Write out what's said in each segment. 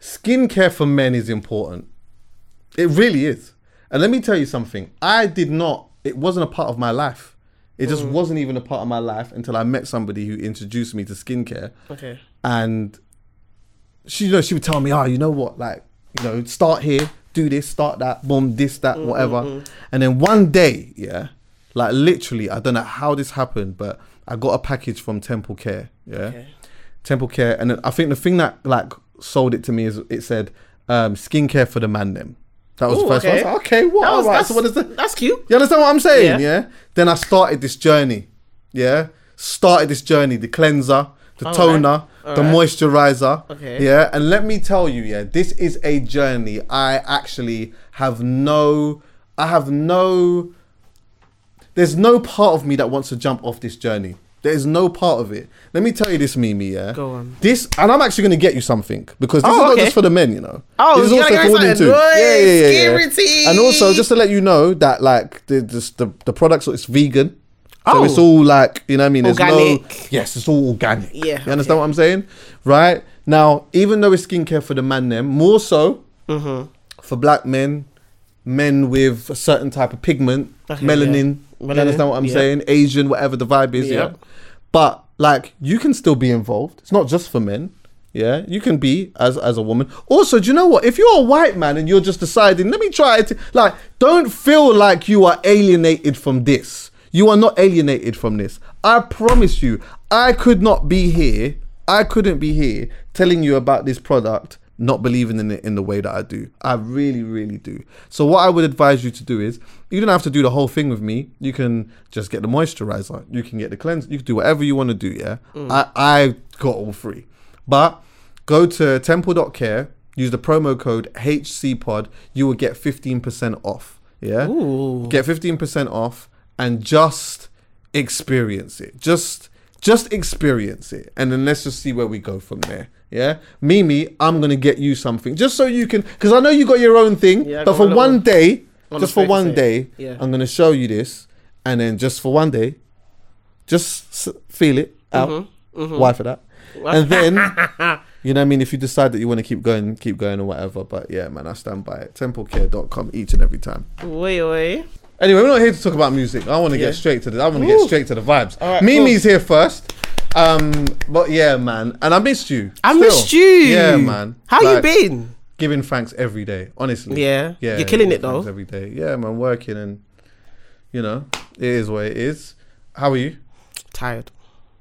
skincare for men is important. It really is. And let me tell you something. I did not. It wasn't a part of my life. It just Mm. wasn't even a part of my life until I met somebody who introduced me to skincare. Okay. And she, you know, she would tell me, "Oh, you know what? Like, you know, start here, do this, start that, boom, this, that, Mm, whatever." And then one day, yeah, like literally, I don't know how this happened, but I got a package from TMPL Care, yeah. Okay. TMPL Care, and then I think the thing that like sold it to me is it said um, skincare for the man. Them that was Ooh, the first one. I was okay. like, okay, what? That was, Alright, that's, so what is that? that's cute. You understand what I'm saying? Yeah. Yeah. Then I started this journey. Yeah. Started this journey. The cleanser, the Alright. toner, the Alright. moisturizer. Okay. Yeah. And let me tell you, yeah, this is a journey. I actually have no. I have no. There's no part of me that wants to jump off this journey. There is no part of it. Let me tell you this, Mimi. Yeah. Go on. This, and I'm actually going to get you something because this Oh, is not okay. just for the men, you know. Oh, this is also for women too. Yeah, yeah, yeah, yeah. And also, just to let you know that like the the the, products, it's vegan. So Oh. it's all like you know what I mean. There's no Organic. yes, it's all organic. Yeah, you understand what I'm saying, right? Now, even though it's skincare for the man, them more so Mm-hmm. for black men, men with a certain type of pigment, Okay, melanin. yeah. You understand what I'm yeah. saying? Asian, whatever the vibe is, yeah. But like, you can still be involved. It's not just for men. Yeah, you can be as as a woman. Also, do you know what? If you're a white man and you're just deciding, let me try it. Like, don't feel like you are alienated from this. You are not alienated from this. I promise you, I could not be here. I couldn't be here telling you about this product, not believing in it in the way that I do. I really, really do. So what I would advise you to do is, you don't have to do the whole thing with me. You can just get the moisturizer. You can get the cleanse. You can do whatever you want to do. Yeah, mm. I I got all three. But go to tmpl.care, use the promo code HCPOD, you will get 15% off. Yeah? Ooh. Get 15% off and just experience it. Just just experience it. And then let's just see where we go from there. Yeah? Mimi, I'm gonna get you something. Just so you can because I know you got your own thing, Yeah, but for my one day, On just the for one day, Yeah. I'm gonna show you this, and then just for one day, just s- feel it out. Mm-hmm. Why for that? And then, you know what I mean? If you decide that you want to keep going, keep going or whatever. But yeah, man, I stand by it. Templecare.com each and every time. Wait, wait. Anyway, we're not here to talk about music. I want to Yeah. get straight to the. I want to get straight to the vibes. Right, Mimi's here first. Um, but yeah, man, and I missed you. I still. missed you. Yeah, man. How Like, you been? Giving thanks every day, honestly. Yeah. yeah. You're killing it, though. Every day, yeah, man. Working and you know, it is what it is. How are you? Tired.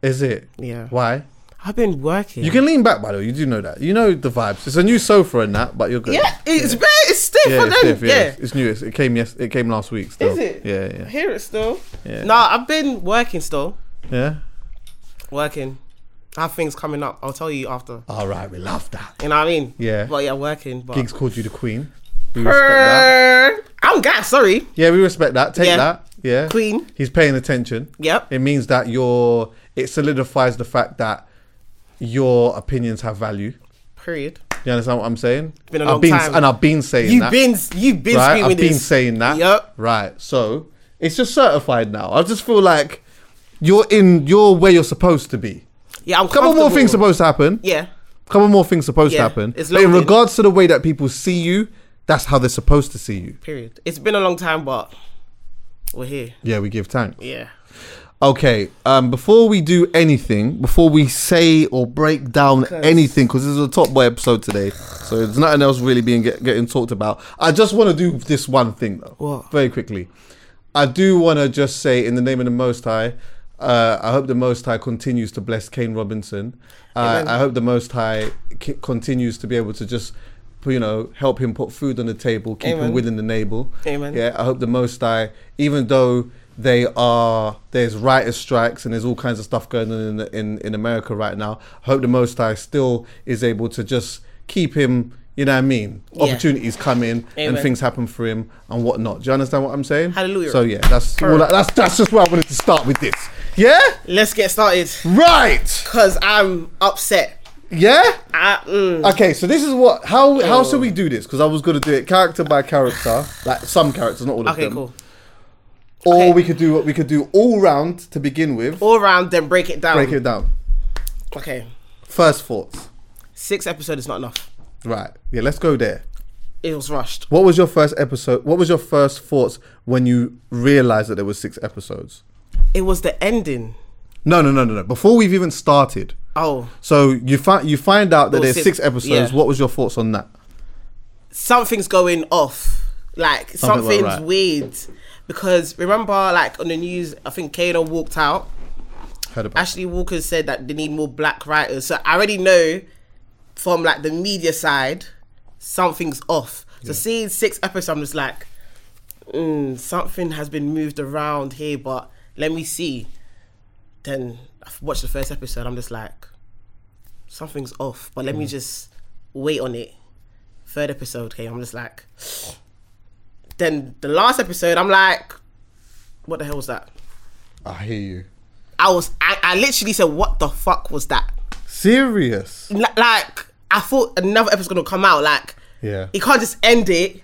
Is it? Yeah. Why? I've been working. You can lean back, by the way. You do know that. You know the vibes. It's a new sofa and that, but you're good. Yeah, it's very it's stiff Yeah, it's stiff, yeah. yeah. It's, it's new. It's, it came yes. It came last week. Still. Is it? Yeah, I yeah, hear it still. Yeah. Nah, I've been working still. yeah. Working. I have things coming up. I'll tell you after. All right, we love that. You know what I mean? Yeah. But yeah, working. But Giggs called you the queen. We respect that. I'm gas. Sorry. Yeah, we respect that. Take Yeah. that. Yeah. Queen. He's paying attention. Yep. It means that you're. it solidifies the fact that your opinions have value. Period. You understand what I'm saying? Been a I've long been, time. And I've been saying You've that. been you've been right? I've been saying that. Yep. Right. So it's just certified now. I just feel like you're in you're where you're supposed to be. Yeah, I'm couple more things supposed to happen. Yeah. A couple more things supposed to happen. it's But in regards to the way that people see you, that's how they're supposed to see you. Period. It's been a long time, but we're here. Yeah, we give thanks. Yeah. Okay, um, before we do anything, before we say or break down anything, because this is a Top Boy episode today, so there's nothing else really being get, getting talked about. I just want to do this one thing though, What? very quickly. I do want to just say, in the name of the Most High, uh, I hope the Most High continues to bless Kane Robinson. Uh, I hope the Most High c- continues to be able to just, you know, help him put food on the table, keep him Amen. within the navel. Amen. Yeah, I hope the Most High, even though they are there's writers' strikes and there's all kinds of stuff going on in in, in America right now. I hope the Most High still is able to just keep him. You know what I mean? Yeah. Opportunities come in and things happen for him and whatnot. Do you understand what I'm saying? Hallelujah. So yeah, that's all, that's that's just where I wanted to start with this. Yeah. Let's get started. Right. Cause I'm upset. Yeah. I, mm, Okay, so this is what how how should we do this? Because I was gonna do it character by character, like some characters, not all of okay, them. cool. Or Okay. we could do what we could do all round to begin with. All round, then break it down. Break it down. Okay. First thoughts. Six episodes is not enough. Right. Yeah, let's go there. It was rushed. What was your first episode? What was your first thoughts when you realized that there was six episodes? It was the ending. No, no, no, no, no. Before we've even started. Oh, So you find you find out that there's six- six episodes. yeah. What was your thoughts on that? something's going off. Like Something something's that. weird. Because remember, like on the news, I think Kano walked out. Heard about Ashley Walters said that they need more black writers. So I already know from like the media side, something's off. So seeing six episodes, I'm just like, mm, something has been moved around here, but let me see. Then I watched the first episode. I'm just like, something's off, but let me just wait on it. Third episode, okay, I'm just like. Then the last episode, I'm like, what the hell was that? I hear you. I was, I, I literally said, what the fuck was that? Serious. Li- Like, I thought another episode's gonna come out. Like, Yeah. you can't just end it.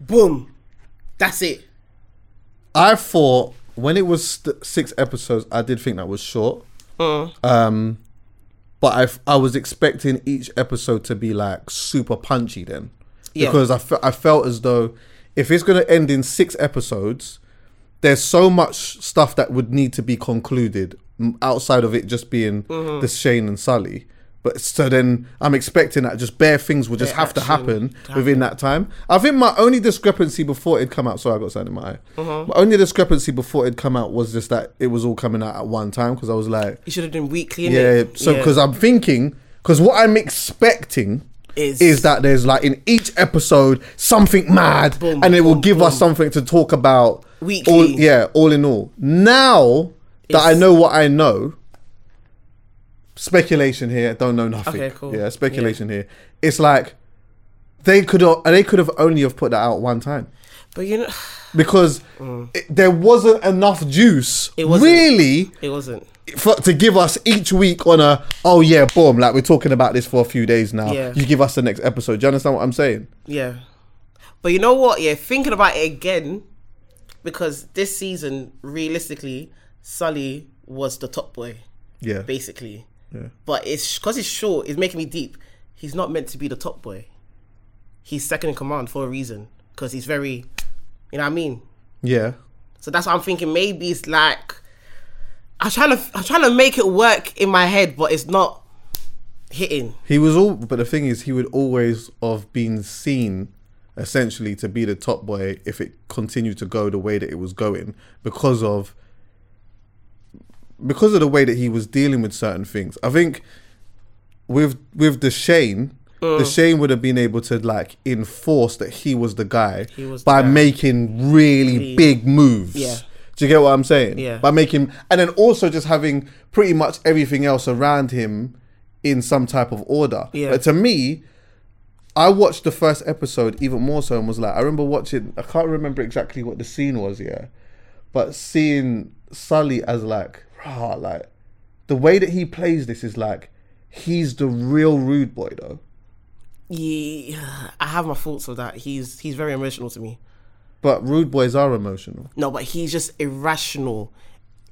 Boom, that's it. I thought when it was st- six episodes, I did think that was short. Um, but I f- I was expecting each episode to be like super punchy then, Yeah. because I fe- I felt as though if it's gonna end in six episodes, there's so much stuff that would need to be concluded outside of it just being Mm-hmm. the Shane and Sully. But so then I'm expecting that just bare things will just Bare have to happen within that time. I think my only discrepancy before it'd come out, sorry, I got something in my eye. Mm-hmm. My only discrepancy before it'd come out was just that it was all coming out at one time because I was like, You should have done weekly. yeah. innit? So because I'm thinking, because what I'm expecting Is- is that there's like in each episode something mad, Boom, and it will boom, give us something to talk about. Weekly. All, yeah, all in all. Now that I know what I know, speculation here. Don't know nothing. Okay, cool. Yeah, speculation here. It's like they could have they could have only have put that out one time but you know, because it, there wasn't enough juice. Mm. It wasn't. really it wasn't. For, to give us each week on a oh yeah boom like we're talking about this for a few days now. Yeah. You give us the next episode. Do you understand what I'm saying? Yeah. But you know what? Yeah, thinking about it again, because this season, realistically, Sully was the top boy, Yeah. basically. Yeah. But it's because it's short, it's making me deep. He's not meant to be the top boy. He's second in command for a reason, because he's very, you know what I mean. Yeah. So that's what I'm thinking. Maybe it's like I'm trying to I'm trying to make it work in my head, but it's not hitting. He was all, but the thing is, he would always have been seen essentially to be the top boy if it continued to go the way that it was going because of because of the way that he was dealing with certain things. I think with with the Shane, the mm. Shane would have been able to like enforce that he was the guy was by guy. making really Really- big moves. Yeah. Do you get what I'm saying? Yeah. By making and then also just having pretty much everything else around him in some type of order. Yeah. But to me, I watched the first episode even more so and was like, I remember watching. I can't remember exactly what the scene was, yeah, but seeing Sully as like, rah, like the way that he plays this is like he's the real rude boy though. Yeah, I have my thoughts of that. He's he's very emotional to me. But rude boys are emotional. No, but he's just irrational.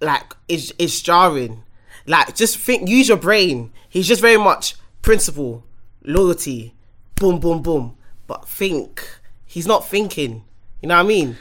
Like it's it's jarring. Like just think, use your brain. He's just very much principle, loyalty, boom, boom, boom. But think, he's not thinking. You know what I mean?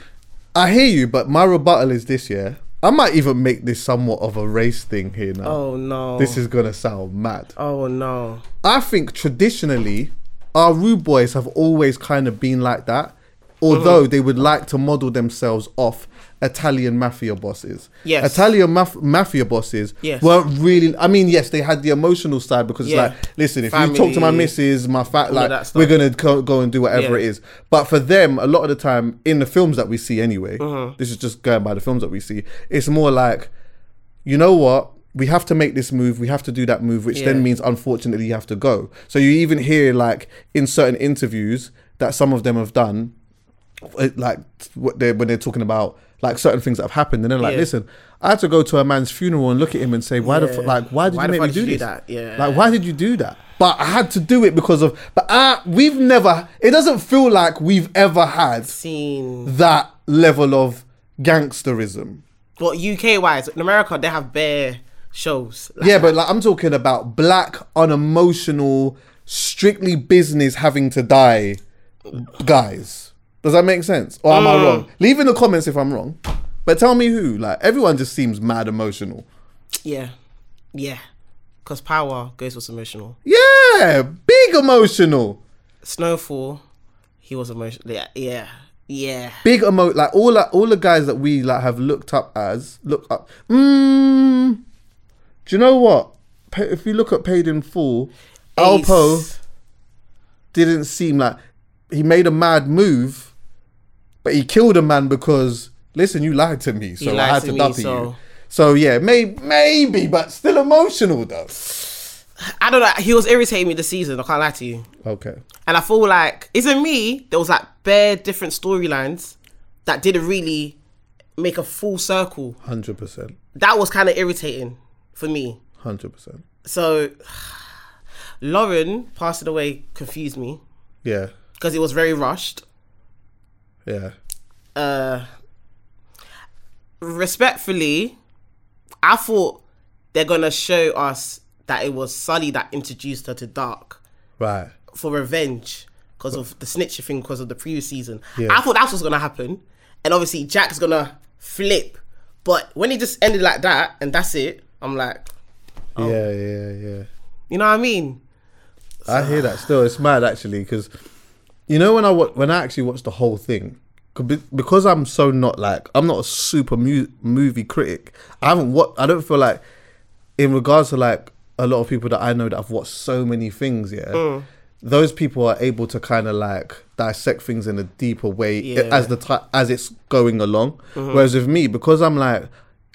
I hear you, but my rebuttal is this, yeah. I might even make this somewhat of a race thing here now. Oh no. This is gonna sound mad. Oh no. I think traditionally, our rude boys have always kind of been like that, although they would like to model themselves off Italian mafia bosses. Yes. Italian maf- mafia bosses Yes. weren't really. I mean, yes, they had the emotional side because Yeah. it's like, listen, if you talk to my missus, my fat, like, we're gonna go, go and do whatever Yeah. it is. But for them, a lot of the time in the films that we see, anyway, Uh-huh. this is just going by the films that we see. It's more like you know what? We have to make this move. We have to do that move, which Yeah. then means, unfortunately, you have to go. So you even hear, like, in certain interviews that some of them have done, like, what they when they're talking about like certain things that have happened, and they're like, Yeah. "Listen, I had to go to a man's funeral and look at him and say, why the f- like, why did Why you make me do do that? Yeah. Like, why did you do that? But I had to do it because of. But uh, we've never. It doesn't feel like we've ever had Seen. that level of gangsterism. But UK wise, in America they have bare shows. Like, Yeah, but like I'm talking about black, unemotional, strictly business having to die guys. Does that make sense? Or am I Mm. wrong? Leave in the comments if I'm wrong. But tell me who. Like everyone just seems mad emotional. Yeah, yeah. Because Power Ghost was emotional. Yeah, big emotional. Snowfall, he was emotional. Yeah, yeah, yeah. Big emo like all that all the guys that we like have looked up as look up. Mm, do you know what? Pa- If you look at Paid in Full, Alpo didn't seem like he made a mad move, but he killed a man because listen, you lied to me, so I had to to, double so- you. So yeah, may, maybe, but still emotional though. I don't know. He was irritating me this season. I can't lie to you. Okay, And I feel like, isn't me? There was like bare different storylines that didn't really make a full circle. hundred percent, That was kind of irritating for me. hundred percent. So, Lauren passing away confused me Yeah, because it was very rushed. Yeah, Uh, respectfully, I thought they're gonna show us that it was Sully that introduced her to Dark right. for revenge because of the snitching thing because of the previous season. Yeah. I thought that's what's gonna happen, and obviously Jaq's gonna flip. But when it just ended like that and that's it, I'm like, Oh. Yeah, yeah, yeah. you know what I mean? I hear that still. It's mad actually because you know when I when I actually watched the whole thing 'cause because I'm so not like I'm not a super mu- movie critic. I haven't what I don't feel like in regards to like a lot of people that I know that have watched so many things. Yeah, mm. those people are able to kind of like dissect things in a deeper way Yeah. as the ti as it's going along. Mm-hmm. Whereas with me, because I'm like.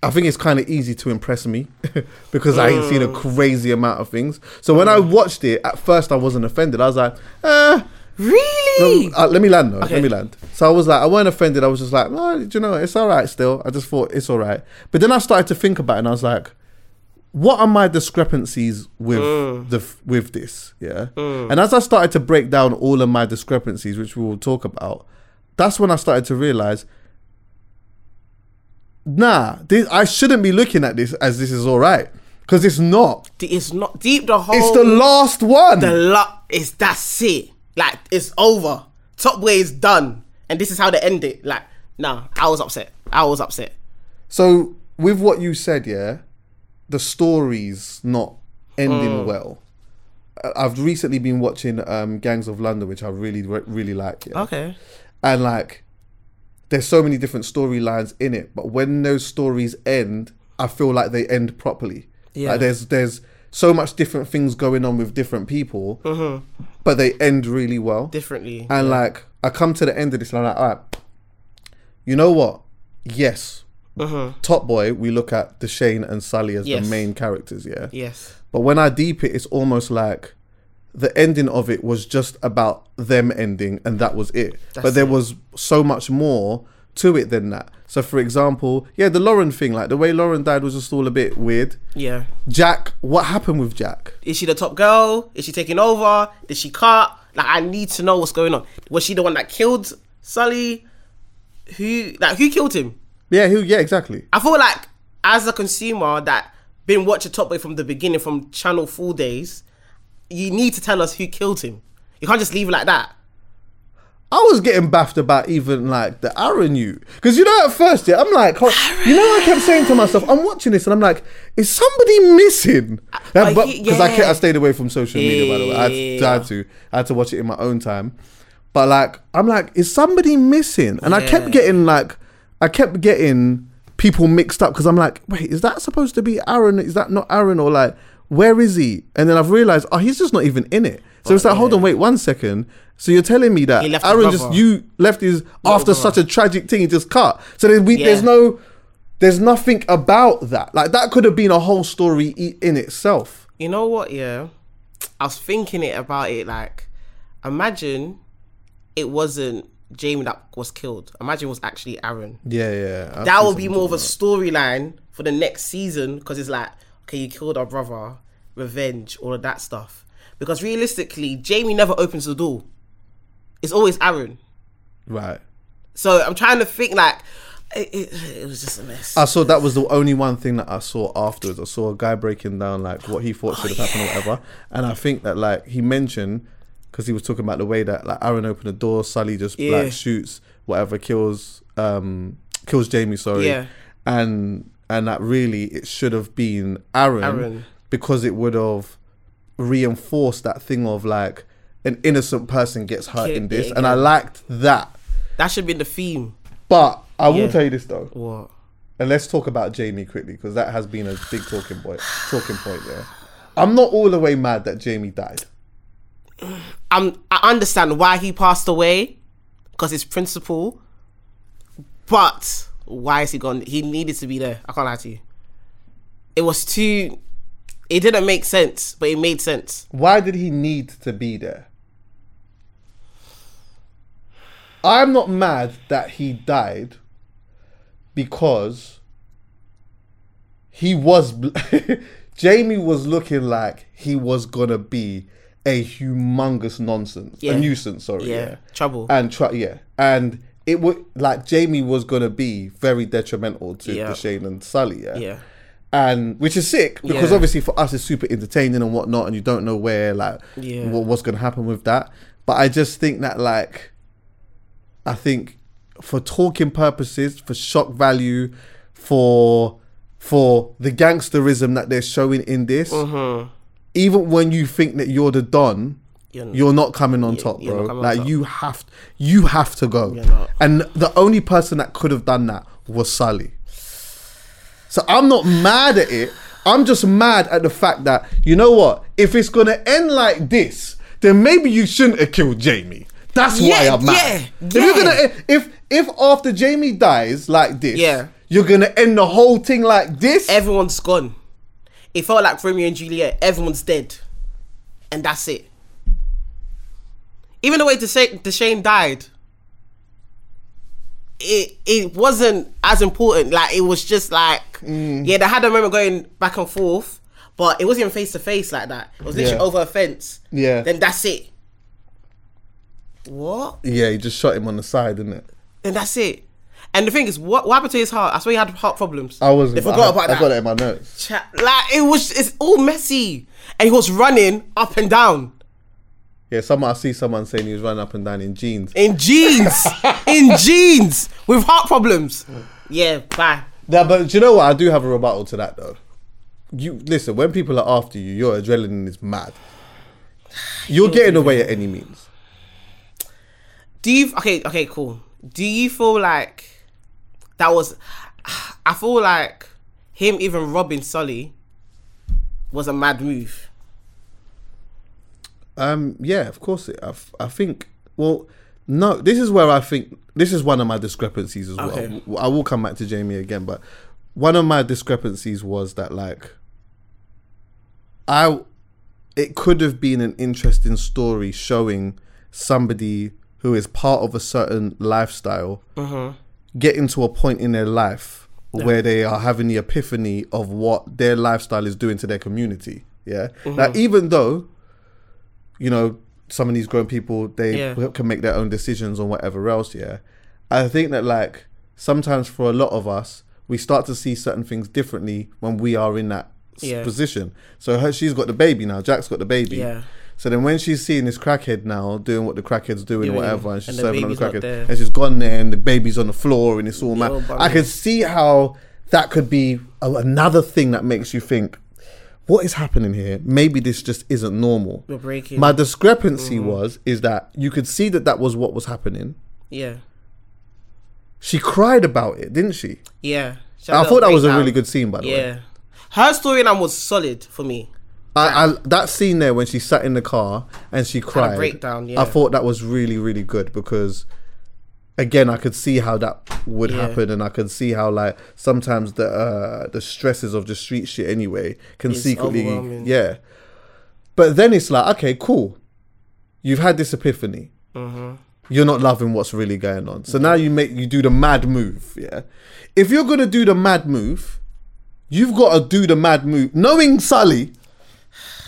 I think it's kind of easy to impress me because I ain't seen a mm. crazy amount of things. So when I mm. watched it, at first I wasn't offended. I was like, eh, Really? uh, let me land though. Okay. Let me land. So I was like, I weren't offended. I was just like, oh, do you know, it's all right still. I just thought it's all right. But then I started to think about it and I was like, what are my discrepancies with the with this? Yeah. And as I started to break down all of my discrepancies, which we will talk about, that's when I started to realize, nah, this, I shouldn't be looking at this as this is all right because it's not. It's not deep. The whole It's the last one. the lot is that's it. Like it's over. Top Boy is done, and this is how they end it. Like, nah, I was upset. I was upset. So with what you said, yeah, the story's not ending well. I- I've recently been watching um, Gangs of London, which I really, really like. Yeah? Okay. And like, there's so many different storylines in it, but when those stories end, I feel like they end properly. Yeah. Like there's there's so much different things going on with different people, mm-hmm. but they end really well. Differently. And like, I come to the end of this, and I'm like, all right, you know what? Yes, mm-hmm. Top Boy, we look at Dushane and Sully as Yes. the main characters, yeah. yes. But when I deep it, it's almost like the ending of it was just about them ending, and that was it. but there it. was so much more to it than that. So, for example, yeah, the Lauren thing, like the way Lauren died was just all a bit weird. Yeah. Jaq, what happened with Jaq? Is she the top girl? Is she taking over? Did she cut? Like, I need to know what's going on. Was she the one that killed Sully? Who like who killed him? Yeah, who? Yeah, exactly. I feel like as a consumer that been watching Top Boy from the beginning, from Channel Four days, you need to tell us who killed him. You can't just leave it like that. I was getting baffed about even like the Aaron you. Because you know at first yeah I'm like oh, you know I kept saying to myself I'm watching this and I'm like is somebody missing? Uh, Uh, but because I, kept. I stayed away from social media by the way. I had, to, I had to I had to watch it in my own time. But like I'm like is somebody missing? And I kept getting like I kept getting people mixed up because I'm like wait is that supposed to be Aaron? Is that not Aaron? Or like where is he and then I've realized oh he's just not even in it so it's like hold on wait one second so you're telling me that He left his Aaron just brother. you left his after such a tragic thing he just cut so there's, we, Yeah. there's no there's nothing about that like that could have been a whole story i- in itself You know what? Yeah, I was thinking it about it. Like, imagine it wasn't Jamie that was killed. Imagine it was actually Aaron. yeah yeah that would be more of a storyline for the next season because it's like, okay, you killed our brother, revenge, all of that stuff. Because realistically, Jamie never opens the door. It's always Aaron. right So I'm trying to think like, It, it, it was just a mess. I saw that was the only one thing that I saw afterwards. I saw a guy breaking down like what he thought should have happened or whatever, and I think that like he mentioned because he was talking about the way that like Aaron opened the door, Sully just Yeah. like shoots whatever, kills um kills Jamie, sorry, Yeah. and and that really it should have been Aaron, Aaron. because it would have reinforced that thing of like an innocent person gets hurt Yeah, in this, yeah, and I liked that. that should be the theme. But I will Yeah. tell you this though. What? And let's talk about Jamie quickly because that has been a big talking point. Talking point there. I'm not all the way mad that Jamie died. I'm, I understand why he passed away because his principle, but why is he gone? He needed to be there. I can't lie to you. It was too. It didn't make sense, but it made sense. Why did he need to be there? I'm not mad that he died because he was. Jamie was looking like he was gonna be a humongous nonsense, Yeah. a nuisance. Sorry, Yeah, yeah, trouble. and try, yeah, and it would like Jamie was gonna be very detrimental to Yeah. Shane and Sully, yeah, Yeah. and which is sick because Yeah. obviously for us it's super entertaining and whatnot, and you don't know where like Yeah. what, what's gonna happen with that. But I just think that like, I think for talking purposes, for shock value, for for the gangsterism that they're showing in this, Mm-hmm. even when you think that you're the don, You're- you're not coming on top, bro. on Like top. you have, you have to go. And the only person that could have done that was Sully. So I'm not mad at it. I'm just mad at the fact that you know what? If it's gonna end like this, then maybe you shouldn't have killed Jamie. That's why I'm mad. yeah, If you're gonna if if after Jamie dies like this, Yeah. you're gonna end the whole thing like this. Everyone's gone. It felt like Romeo and Juliet. Everyone's dead, and that's it. Even the way Dushane died, it it wasn't as important. Like it was just like Mm. yeah, they had a moment going back and forth, but it wasn't even face to face like that. It was literally Yeah. over a fence. Yeah. Then that's it. What? yeah, he just shot him on the side, didn't it? Then that's it. And the thing is, what, what happened to his heart? I swear he had heart problems. I was. They I, forgot had- about I that. got it in my notes. Like it was it's all messy and he was running up and down Yeah, someone I see someone saying he was running up and down in jeans. in jeans in jeans with heart problems yeah bye Yeah, but do you know what? I do have a rebuttal to that though. You listen when people are after you, your adrenaline is mad. You're getting away at any means. do you okay okay cool do you feel like that was i feel like him even robbing sully was a mad move Um, yeah, of course. It, I, I think. Well, no. This is where I think this is one of my discrepancies as well. Okay. W- I will come back to Jamie again, but one of my discrepancies was that like, I, it could have been an interesting story showing somebody who is part of a certain lifestyle getting to a point in their life where they are having the epiphany of what their lifestyle is doing to their community. Yeah. Now, even though you know, some of these grown people they Yeah. can make their own decisions on whatever else. Yeah, I think that like sometimes for a lot of us, we start to see certain things differently when we are in that Yeah. position. So her, she's got the baby now. Jaq's got the baby. Yeah. So then when she's seeing this crackhead now doing what the crackhead's doing, Doing, or whatever, and she's and the serving on the crackhead, and she's gone there, and the baby's on the floor, and it's all mad. I can see how that could be a, another thing that makes you think, what is happening here? Maybe this just isn't normal. You're breaking. My discrepancy Mm-hmm. was is that you could see that that was what was happening. yeah She cried about it, didn't she? yeah She I thought that was a really good scene, by the way. yeah her storyline was solid for me I, I that scene there when she sat in the car and she cried. breakdown, yeah. I thought that was really really good because again I could see how that would Yeah. happen and I could see how like sometimes the uh the stresses of the street shit anyway can It's secretly yeah. But then it's like okay cool, you've had this epiphany. Mm-hmm. You're not loving what's really going on. So now you make you do the mad move. Yeah, if you're gonna do the mad move, you've got to do the mad move, knowing Sully.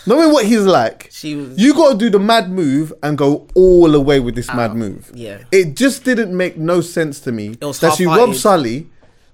Knowing what he's like, She was- you got to do the mad move and go all the way with this mad move. yeah. it just didn't make no sense to me that she robbed. Sully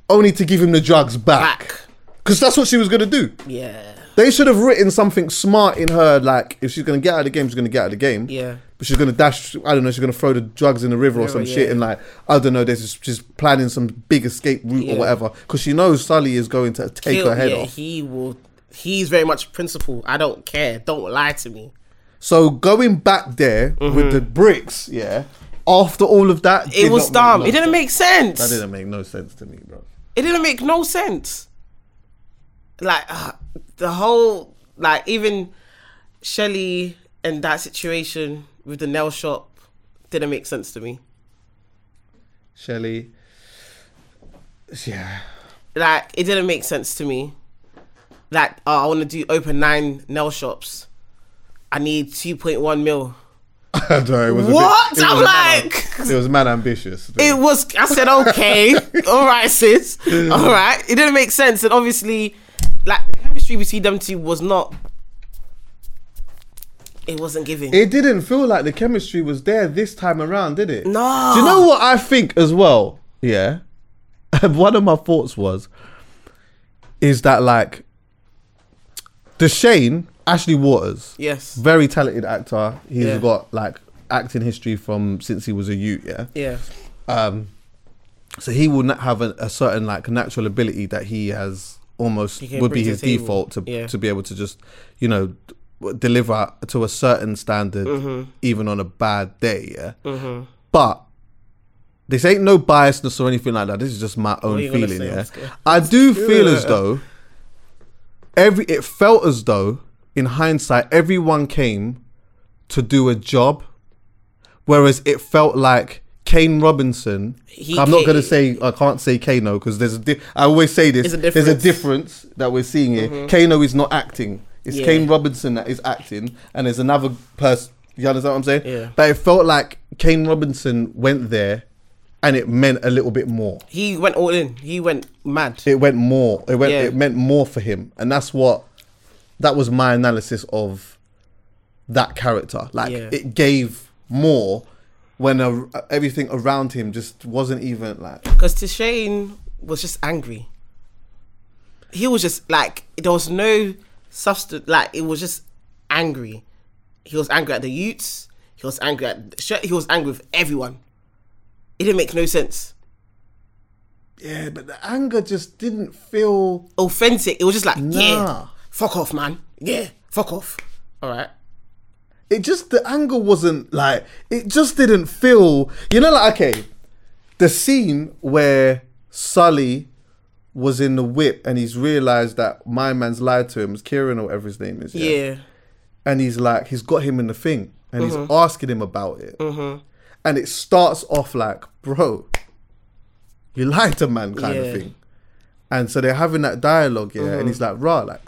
only to give him the drugs back. Because that's what she was gonna do. Yeah. They should have written something smart in her, like if she's gonna get out of the game, she's gonna get out of the game. Yeah. But she's gonna dash. I don't know. She's gonna throw the drugs in the river or some shit, yeah. and like I don't know. There's just, she's planning some big escape route Yeah. or whatever because she knows Sully is going to take Kill- her head yeah, off. he will. He's very much principle. I don't care. Don't lie to me. So going back there with the bricks, yeah. After all of that, Mm-hmm. It was dumb. make It didn't make sense. That didn't make no sense to me, bro. it didn't make no sense. Like uh, the whole, like even Shelly and that situation with the nail shop didn't make sense to me. Shelly, yeah. Like it didn't make sense to me. Like oh, I want to do open nine nail shops. I need two point one mil. I don't know, it was a bit- What? it I'm was like, It was man ambitious. it was. I said okay, all right, sis, all right. It didn't make sense, and obviously, like the chemistry between them two was not. It wasn't giving. it didn't feel like the chemistry was there this time around, did it? No. Do you know what I think as well? Yeah. One of my thoughts was, is that like, the Shane Ashley Waters, yes. very talented actor. He's Yeah. got like acting history from since he was a youth. Yeah. Yeah. Um, so he will not have a, a certain like natural ability that he has almost He can would be bring to his the table. default to Yeah. to be able to just you know d- deliver to a certain standard Mm-hmm. even on a bad day. Yeah. But this ain't no biasness or anything like that. This is just my own you gonna feeling. say? Yeah. I do feel as though every it felt as though in hindsight everyone came to do a job whereas it felt like Kane Robinson He I'm not going to say I can't say Kano because there's a di- I always say this There's a there's a difference. Mm-hmm. that we're seeing here Kano is not acting it's Yeah. Kane Robinson that is acting and there's another person you understand what I'm saying Yeah. but it felt like Kane Robinson went there and it meant a little bit more He went all in. He went mad. it went more. It went. Yeah. It meant more for him, and that's what. That was my analysis of that character. Like Yeah. it gave more when a, everything around him just wasn't even like. Because Dushane was just angry. He was just like there was no substance. Like it was just angry. He was angry at the youths. He was angry at. He was angry with everyone. It didn't make no sense. Yeah, but the anger just didn't feel. Authentic. It was just like Nah. yeah, fuck off, man. Yeah, fuck off. All right. It just the anger wasn't like. It just didn't feel. You know, like okay, the scene where Sully was in the whip and he's realized that my man's lied to him, it's Kieran or whatever his name is. Yeah. and he's like he's got him in the thing and Mm-hmm. he's asking him about it and it starts off like bro you lied to man kind Yeah. of thing and so they're having that dialogue yeah and uh-huh. he's like rah like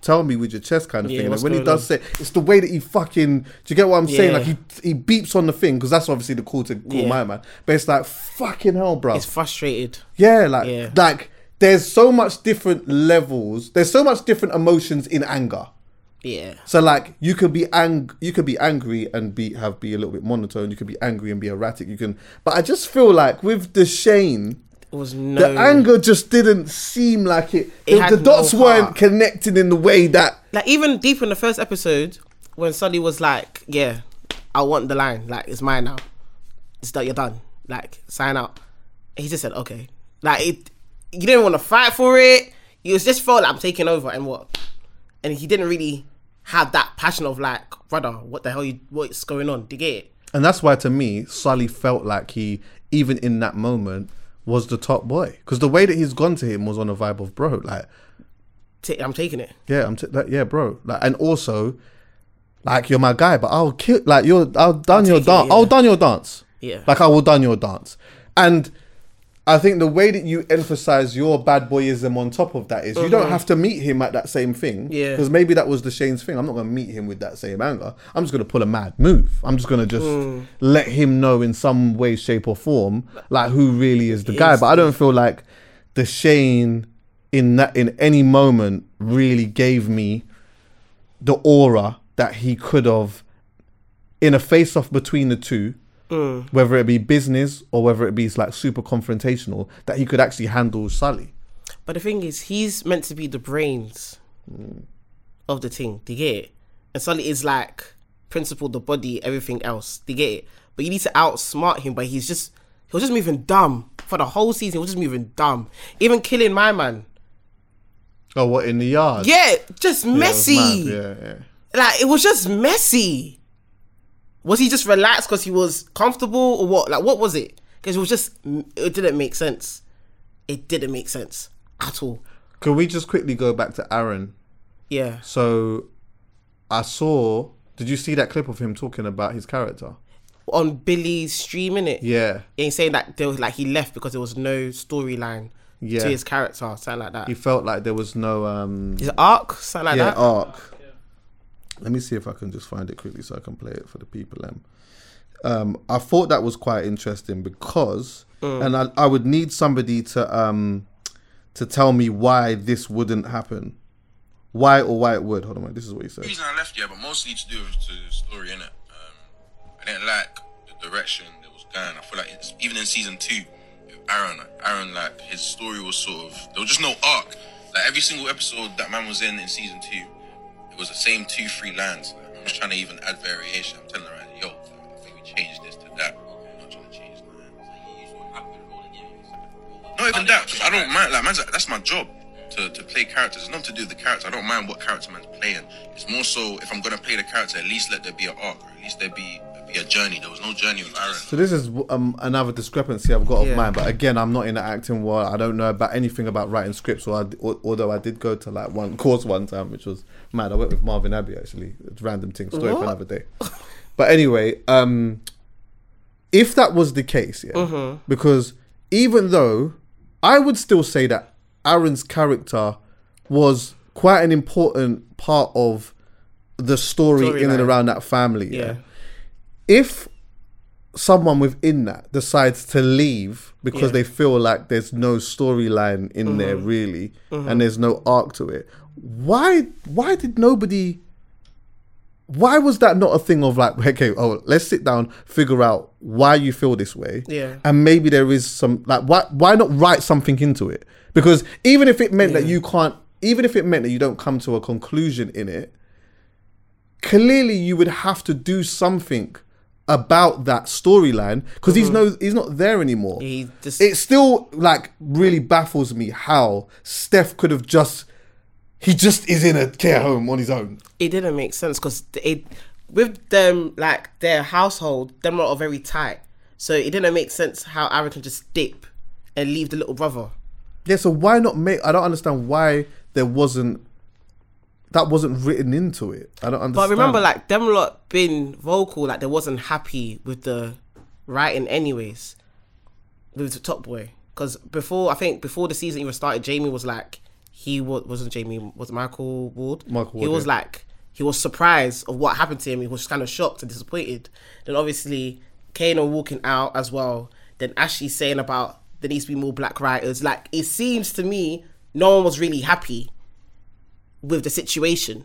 tell me with your chest kind of. Yeah, thing and when he does say it's the way that he fucking do you get what i'm saying like he he beeps on the thing because that's obviously the call to call Yeah. my man but it's like fucking hell bro He's frustrated. yeah, like Yeah. like there's so much different levels. There's so much different emotions in anger. Yeah. So like you could be ang you could be angry and be have be a little bit monotone. You could be angry and be erratic. You can, but I just feel like with the Shane, was no. the anger just didn't seem like it. It the, the dots no weren't connecting in the way that. like even deep in the first episode when Sully was like, "Yeah, I want the line. Like it's mine now. It's that you're done. Like sign out." He just said, "Okay." Like it, you didn't want to fight for it. You was just felt like I'm taking over and what, and he didn't really have that passion of like, brother, what the hell you what's going on? Do you get it? And that's why to me, Sully felt like he, even in that moment, was the top boy. Because the way that he's gone to him was on a vibe of bro, like I'm taking it. Yeah, I'm t- like, yeah, bro. Like, and also, like, you're my guy, but I'll kill. Like, you're. I'll done your take it, dance. yeah. I'll done your dance. Yeah. Like, I will done your dance. And I think the way that you emphasize your bad boyism on top of that is you don't have to meet him at that same thing. Yeah. Because maybe that was the Shane's thing. I'm not gonna meet him with that same anger. I'm just gonna pull a mad move. I'm just gonna just Mm. let him know in some way, shape, or form, like who really is the guy. But I don't feel like the Shane in that in any moment really gave me the aura that he could have in a face off between the two Mm. whether it be business or whether it be like super confrontational, that he could actually handle Sully. But the thing is, he's meant to be the brains mm. of the thing. Do you get it? And Sully is like principal, the body, everything else. Do you get it? But you need to outsmart him. But he's just he was just moving dumb for the whole season. He was just moving dumb. Even killing my man. Oh, what in the yard? Yeah, just Yeah, messy. mad. Yeah, yeah. Like it was just messy. Was he just relaxed because he was comfortable or what? Like what was it? Because it was just it didn't make sense. It didn't make sense at all. Can we just quickly go back to Aaron? Yeah. So, I saw. Did you see that clip of him talking about his character? On Billy's streaming it. Yeah, and saying that there was like he left because there was no storyline Yeah. to his character, something like that. he felt like there was no um his arc, something like yeah that. arc. Let me see if I can just find it quickly so I can play it for the people. Um, um I thought that was quite interesting because, Mm. and I, I would need somebody to um to tell me why this wouldn't happen, why or why it would. Hold on, wait, this is what he said. The reason I left, yeah, but mostly to do with the story, innit? Um, I didn't like the direction it was going. I feel like it's, even in season two, Aaron, Aaron, like his story was sort of there was just no arc. Like every single episode that man was in in season two, it was the same two, three lines. Like, I'm just trying to even add variation. I'm telling her, yo, maybe change this to that. I'm not trying to change that. Not even that, 'cause I don't mind. Like, man's, that's my job to, to play characters. It's not to do with the character. I don't mind what character man's playing. It's more so if I'm gonna play the character, at least let there be an arc, or at least there be be a journey. There was no journey with Aaron. So this is um, another discrepancy I've got of mine. But again, I'm not in the acting world. I don't know about anything about writing scripts. Or, I, or although I did go to like one course one time, which was mad. I went with Marvin Abbey actually. It's a random thing. Story for another day. But anyway, um, if that was the case, yeah, Mm-hmm. because even though I would still say that Aaron's character was quite an important part of the story in and around that family. Yeah. If someone within that decides to leave because Yeah. they feel like there's no storyline in there Mm-hmm. really and there's no arc to it, why why did nobody why was that not a thing of like okay oh let's sit down figure out why you feel this way Yeah. and maybe there is some like why why not write something into it because even if it meant that you can't even if it meant that you don't come to a conclusion in it clearly you would have to do something about that storyline because he's mm-hmm. no he's not there anymore He just it still like really baffles me how Steph could have just he just is in a care home on his own. it didn't make sense because it with them like their household, them lot are very tight. So it didn't make sense how Aaron can just dip and leave the little brother. Yeah, so why not make? I don't understand why there wasn't that wasn't written into it. I don't understand. But remember, like them lot been vocal, like they wasn't happy with the writing, anyways, with the Top Boy. Because before, I think before the season even started, Jamie was like, he was wasn't Jamie, was Michael Ward. Michael Ward. He was yeah. like, he was surprised of what happened to him. He was kind of shocked and disappointed. Then obviously, Kano walking out as well. Then Ashley saying about there needs to be more black writers. Like it seems to me, no one was really happy with the situation.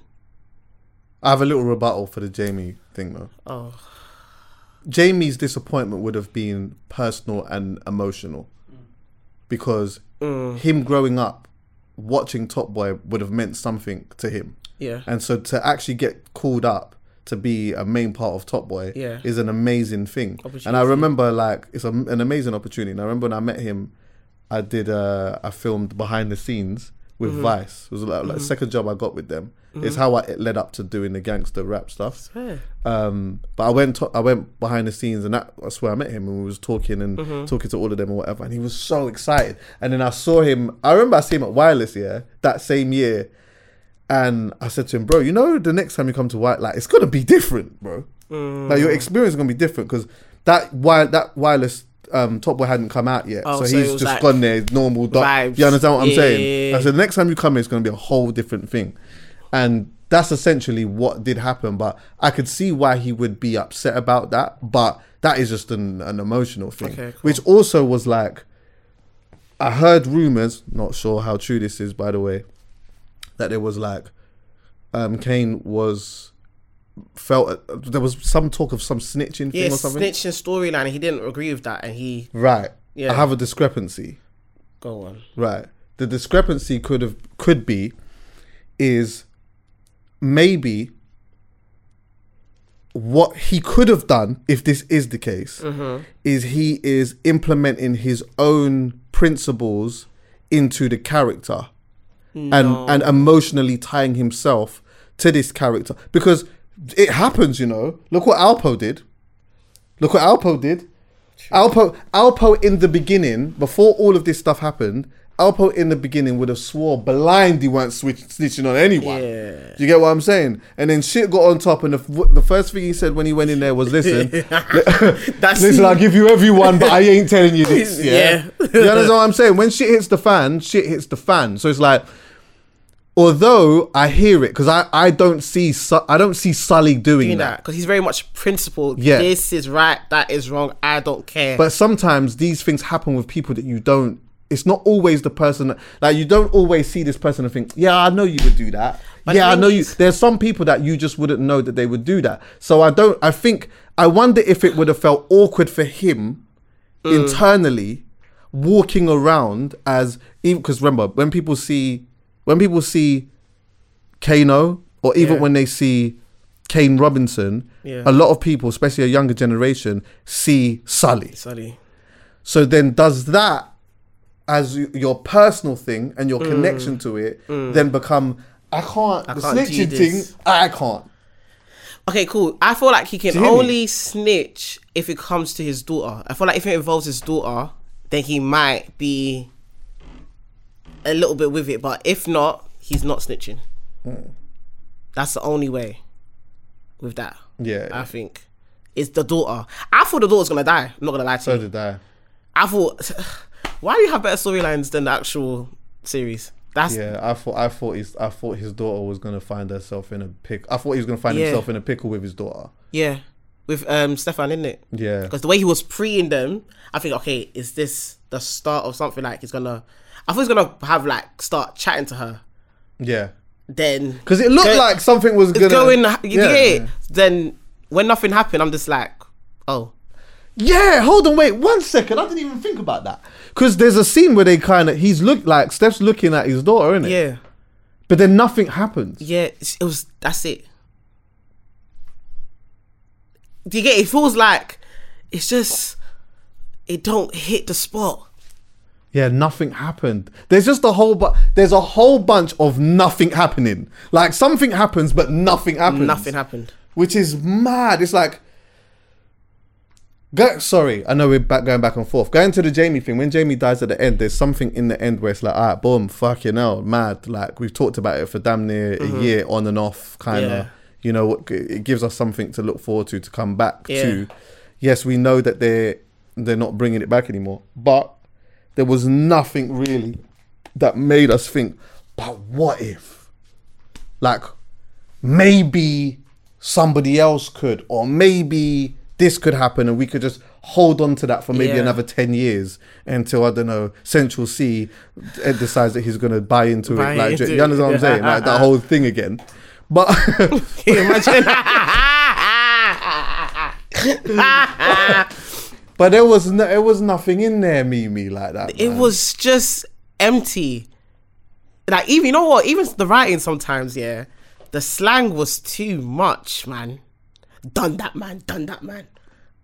I have a little rebuttal for the Jamie thing though. Oh. Jamie's disappointment would have been personal and emotional because him growing up watching Top Boy would have meant something to him. Yeah. And so to actually get called up to be a main part of Top Boy Yeah. is an amazing thing. And I remember like it's a, an amazing opportunity. And I remember when I met him, I did uh, I filmed behind the scenes with Mm-hmm. Vice. It was like, like second job I got with them. It's how I it led up to doing the gangster rap stuff. Um, but I went to, I went behind the scenes and that, that's where I met him and we was talking and Mm-hmm. talking to all of them or whatever and he was so excited and then I saw him I remember I saw him at Wireless yeah that same year and I said to him bro you know the next time you come to White like it's gonna be different bro Mm. like your experience is gonna be different because that wire that Wireless um, Top Boy hadn't come out yet. Oh, so, so he's just like gone there. Normal doc- vibes. you understand what I'm Yeah, saying yeah, I said the next time you come here it's gonna be a whole different thing. And that's essentially what did happen but i could see why he would be upset about that but that is just an, an emotional thing. Okay, cool. which also was like i heard rumors not sure how true this is by the way that it was like um kane was felt uh, there was some talk of some snitching Yeah, thing or something. snitching storyline. He didn't agree with that, and he Right. Yeah. I have a discrepancy. go on. Right. The discrepancy could have could be is maybe what he could have done if this is the case is he is implementing his own principles into the character and and emotionally tying himself to this character because it happens you know look what alpo did look what alpo did alpo alpo in the beginning before all of this stuff happened alpo in the beginning would have swore blind he weren't switch, snitching on anyone Yeah. you get what i'm saying and then shit got on top and the, the first thing he said when he went in there was listen That's Listen, I'll give you everyone, but I ain't telling you this. Yeah. Yeah. you understand what I'm saying? When shit hits the fan, shit hits the fan. So it's like, although I hear it, because I, I don't see Su- I don't see Sully doing, doing that. because he's very much principled. Yeah. this is right, that is wrong. I don't care. But sometimes these things happen with people that you don't. It's not always the person that, like you don't always see this person and think, yeah, I know you would do that. But yeah, I know you. There's some people that you just wouldn't know that they would do that. So I don't. I think I wonder if it would have felt awkward for him Mm. internally walking around as even because remember when people see when people see Kano or even Yeah. when they see Kane Robinson, Yeah. a lot of people, especially a younger generation, see Sully. Sorry. So then, does that as y- your personal thing and Mm. your connection to it then become? I can't. the can't do snitching this. thing. I can't. Okay, cool. I feel like he can you hear me? only snitch if it comes to his daughter. I feel like if it involves his daughter, then he might be a little bit with it. But if not, he's not snitching. Hmm. That's the only way with that. Yeah. I think. It's the daughter. I thought the daughter's gonna die. I'm not gonna lie to so you. did I. I thought, why do you have better storylines than the actual series? That's Yeah, I thought. I thought his. I thought his daughter was gonna find herself in a pick. I thought he was gonna find Yeah. himself in a pickle with his daughter. yeah, with um Stefan, isn't it? Yeah. Because the way he was preing them, I think, okay, is this the start of something like he's gonna? I thought he's gonna have like start chatting to her. Yeah. Then Because it looked Go- like something was gonna going. Yeah. get it? Then when nothing happened, I'm just like, oh, Yeah, hold on, wait one second. I didn't even think about that. Because there's a scene where they kind of he's look like Steph's looking at his daughter, isn't it? yeah, But then nothing happens. yeah. It was. That's it. Do you get? It? it feels like it's just it don't hit the spot. Yeah, nothing happened. There's just a whole but there's a whole bunch of nothing happening. Like something happens, but nothing happens. Nothing happened. Which is mad. It's like. Go, sorry, I know we're back going back and forth. Going to the Jamie thing, when Jamie dies at the end, there's something in the end where it's like, all right, boom, fucking hell, mad. Like we've talked about it for damn near a year on and off, kind of. Mm-hmm. Yeah. You know, it gives us something to look forward to to come back Yeah. to. Yes, we know that they're they're not bringing it back anymore, but there was nothing really that made us think, but what if? Like, maybe somebody else could, or maybe this could happen, and we could just hold on to that for maybe Yeah. another 10 years until, I don't know, Central Cee eh, decides that he's going to buy into Buy it. Like, into you understand what I'm saying? Uh, like, uh, that uh. whole thing again. But. Imagine? But there was no, it was nothing in there, Mimi, like that. it man. was just empty. Like even you know what? Even the writing sometimes, yeah, the slang was too much, man. Done that, man. Done that, man.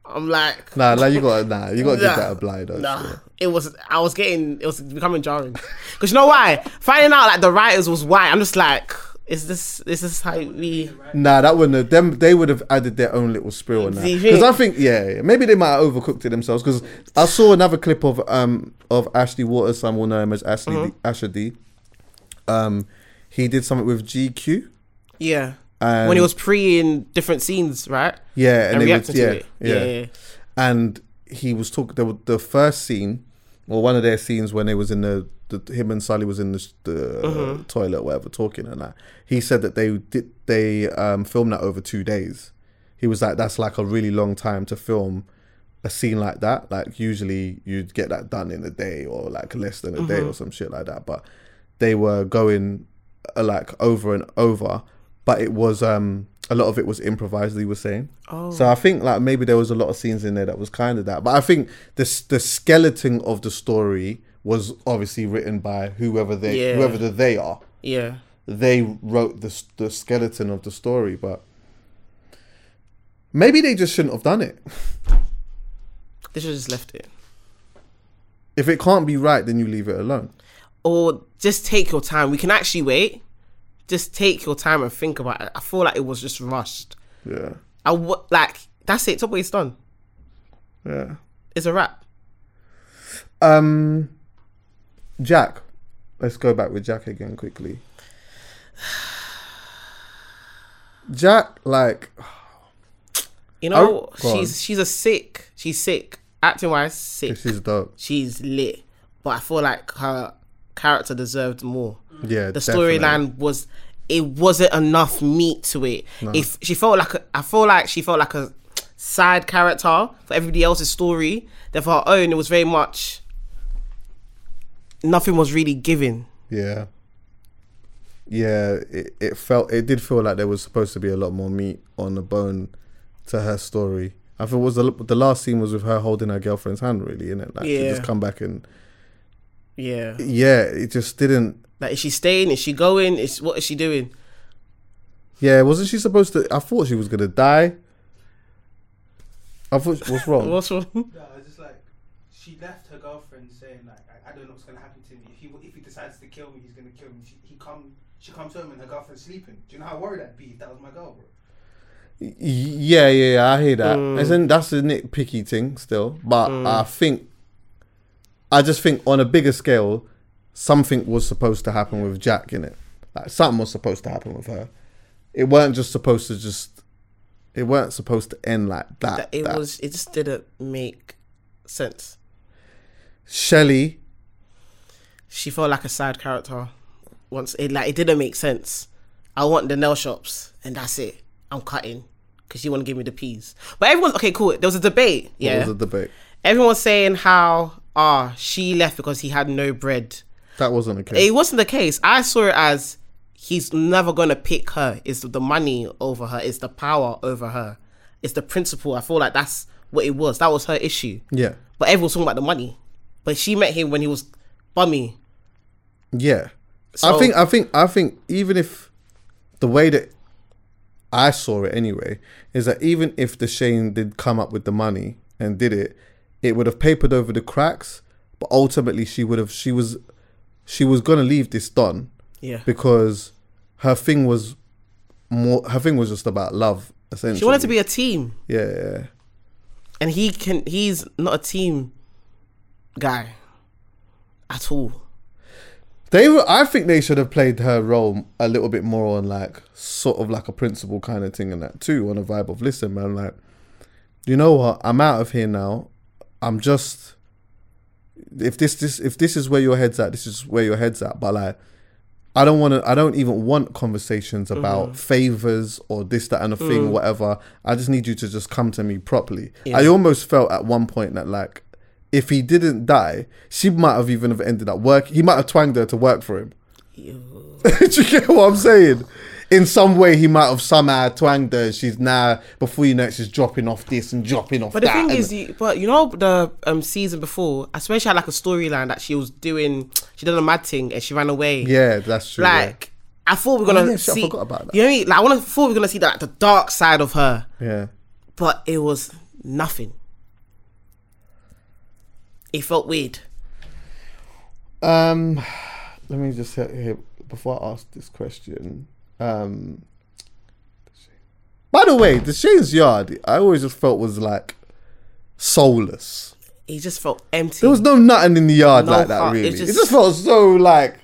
I'm like, Nah, like you got nah, you got to give that a blind. nah. It was. I was getting. It was becoming jarring. Because you know why? Finding out like the writers was white. I'm just like, is this? Is this how we? Nah, that wouldn't have them. They would have added their own little spill on that. Because I think? yeah, maybe they might have overcooked it themselves. Because I saw another clip of um of Ashley Walters, some will know him as Ashley Uh-huh. D, Asher D. Um, he did something with GQ. Yeah. And when he was pre in different scenes, right? yeah, and, And they reacting yeah, to it. yeah, Yeah, yeah. and he was talking. The, the first scene, or one of their scenes when they was in the, the him and Sully was in the, the Mm-hmm. toilet, or whatever, talking and that. He said that they did they um filmed that over two days. He was like, that's like a really long time to film a scene like that. Like usually you'd get that done in a day or like less than a day Mm-hmm. or some shit like that. But they were going uh, like over and over. but it was um a lot of it was improvised. He was saying. Oh. So I think like maybe there was a lot of scenes in there that was kind of that, but I think the s- the skeleton of the story was obviously written by whoever they Yeah. whoever the they are. Yeah. They wrote the the skeleton of the story, but maybe they just shouldn't have done it. They should have just left it. If it can't be right, then you leave it alone. Or just take your time. We can actually wait. Just take your time and think about it. I feel like it was just rushed. Yeah, I w- like that's it. Top way it's done. yeah. It's a wrap. Um, Jaq. Let's go back with Jaq again quickly. Jaq, like, You know, Oh, she's she's a sick. She's sick. Acting wise, sick. She's dope. She's lit. But I feel like her character deserved more. Yeah, the storyline was it wasn't enough meat to it. If she felt like a, I feel like she felt like a side character for everybody else's story. Then for her own, it was very much nothing was really given. Yeah. Yeah, it, it felt it did feel like there was supposed to be a lot more meat on the bone to her story. I think it was the, the last scene was with her holding her girlfriend's hand, really, innit? Like to Yeah. just come back and Yeah. yeah, it just didn't. Like is she staying? Is she going? Is what is she doing? Yeah, wasn't she supposed to? I thought she was gonna die. I thought what's wrong? What's wrong? No, I was just like, she left her girlfriend saying like, I, I don't know what's gonna happen to me. If he if he decides to kill me, he's gonna kill me. She, he come, she comes home and her girlfriend's sleeping. Do you know how worried I'd be if that was my girl, bro? Yeah, yeah, yeah, I hear that. Mm. As in, that's a nitpicky thing still, but I think, I just think on a bigger scale, something was supposed to happen with Jaq in it. Like something was supposed to happen with her. It weren't just supposed to just. It weren't supposed to end like that. That it that. was. It just didn't make sense. Shelley. She felt like a side character. Once it like it didn't make sense. I want the nail shops and that's it. I'm cutting because you want to give me the peas. But everyone's okay. Cool. There was a debate. Yeah. was the debate? Everyone's saying how ah she left because he had no bread. That wasn't the case. It wasn't the case. I saw it as he's never gonna pick her. It's the money over her. It's the power over her. It's the principle. I feel like that's what it was. That was her issue. yeah, But everyone's talking about the money. But she met him when he was bummy. Yeah. So- I think. I think. I think. Even if the way that I saw it anyway is that even if Dushane did come up with the money and did it, it would have papered over the cracks. But ultimately, she would have. She was. She was gonna leave this done Yeah. because her thing was more. Her thing was just about love. Essentially, She wanted to be a team. Yeah, yeah. And he can he's not a team guy at all. They were. I think they should have played her role a little bit more on like sort of like a principal kind of thing and that too on a vibe of listen, man. Like, you know what? I'm out of here now. I'm just. If this this if this is where your head's at, this is where your head's at. But like, I don't want to. I don't even want conversations mm-hmm. about favors or this, that, and a thing, mm. whatever. I just need you to just come to me properly. I almost felt at one point that like, if he didn't die, she might have even have ended up work. He might have twanged her to work for him. Do you get what I'm saying? In some way, he might have somehow twanged her. She's now before you know, it, she's dropping off this and dropping off But the thing is, you, but you know the um season before, I swear she had like a storyline that she was doing. She did a mad thing and she ran away. yeah, that's true. yeah. like I thought we were gonna yeah, shit, I see. forgot about that. You know what I mean? Like I want to thought we were gonna see that the dark side of her, yeah. but it was nothing. It felt weird. Um, let me just hit here before I ask this question. Um, by the way, Dushane's yard, I always just felt was like soulless. It just felt empty. There was no nothing in the yard No like that, heart, it really. It just- just, felt so like,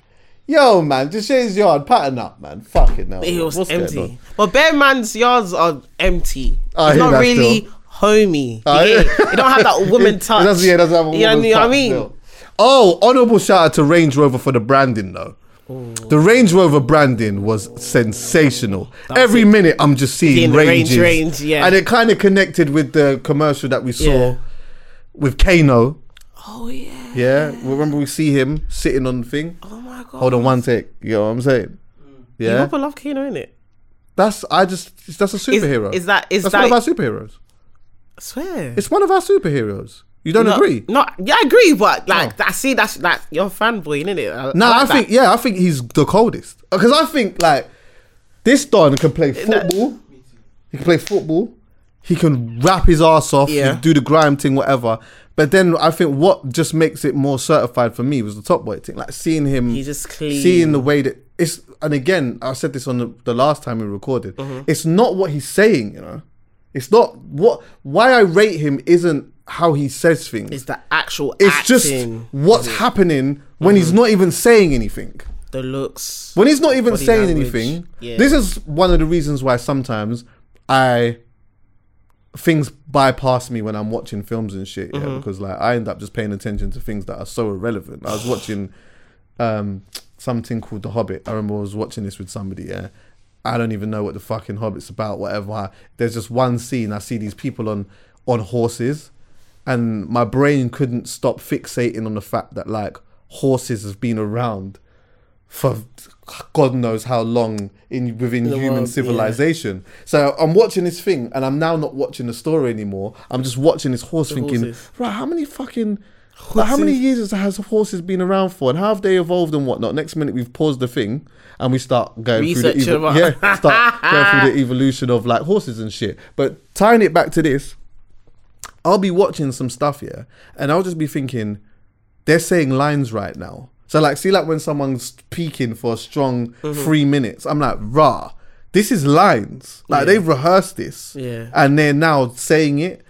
yo, man, Dushane's yard, pattern up, man. Fuck it now. it was What's empty. But Bear Man's yards are empty. I it's not really still. Homey. Oh, you I- it? It don't have that woman touch. It doesn't, yeah, it doesn't have a You know, you know what I mean? still. Oh, honorable shout out to Range Rover for the branding though. The Range Rover branding was sensational. Every minute I'm just seeing the range, ranges, range, yeah. and it kind of connected with the commercial that we saw Yeah. with Kano. Oh yeah. Yeah, remember we see him sitting on the thing. Oh my god. Hold on, one take. You know what I'm saying? Yeah, proper love Kano, innit? That's I just that's a Is, superhero. is that is that's that? one of our superheroes. I swear. It's one of our superheroes. You don't no, agree? No, yeah, I agree, but like Oh. I see that's like you're a fanboy, isn't it? No, I, like that. think yeah, I think he's the coldest because I think like this Don can play football. He can play football. He can rap his ass off. Yeah. do the grime thing, whatever. But then I think what just makes it more certified for me was the top boy thing. Like seeing him, He's just clean. seeing the way that it's. And again, I said this on the, the last time we recorded. Mm-hmm. It's not what he's saying, you know. It's not what. Why I rate him isn't how he says things. It's the actual It's just what's happening when he's not even saying anything. the looks. When he's not even saying language. anything, Yeah. this is one of the reasons why sometimes I things bypass me when I'm watching films and shit. Yeah, Mm-hmm. because like I end up just paying attention to things that are so irrelevant. I was watching um something called The Hobbit. I remember I was watching this with somebody. Yeah, I don't even know what the fucking Hobbit's about. Whatever. There's just one scene. I see these people on on horses, and my brain couldn't stop fixating on the fact that like horses have been around for God knows how long in within the human world, yeah. civilization. So I'm watching this thing, and I'm now not watching the story anymore. I'm just watching this horse, thinking, horses. right, how many fucking, like, how many years has horses been around for, and how have they evolved and whatnot? Next minute, we've paused the thing, and we start going through the evo- yeah, start going through the evolution of like horses and shit. But tying it back to this, I'll be watching some stuff here, and I'll just be thinking, they're saying lines right now. So like, see, like when someone's speaking for a strong Mm-hmm. three minutes, I'm like, rah, this is lines. Like they've rehearsed this, Yeah. and they're now saying it.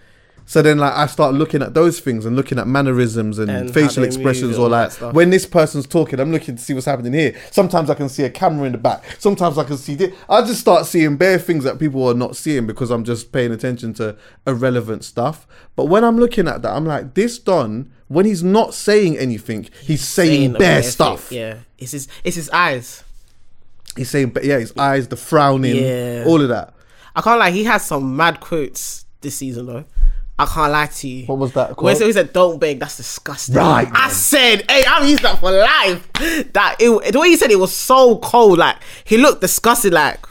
So then, like, I start looking at those things and looking at mannerisms and, And facial expressions, or all that like when this person's talking, I'm looking to see what's happening here. Sometimes I can see a camera in the back. Sometimes I can see this. I just start seeing bare things that people are not seeing because I'm just paying attention to irrelevant stuff. But when I'm looking at that, I'm like, this Don, when he's not saying anything, he's saying, the bare bare stuff. thing. Yeah, it's his it's his eyes. He's saying, but yeah, his eyes, the frowning, Yeah. all of that. I can't lie. He has some mad quotes this season though. I can't lie to you. What was that When quote? he said "Don't beg," that's disgusting. Right, I man. said, "Hey, I'm used that for life." That it, the way he said it was so cold. Like he looked disgusted. Like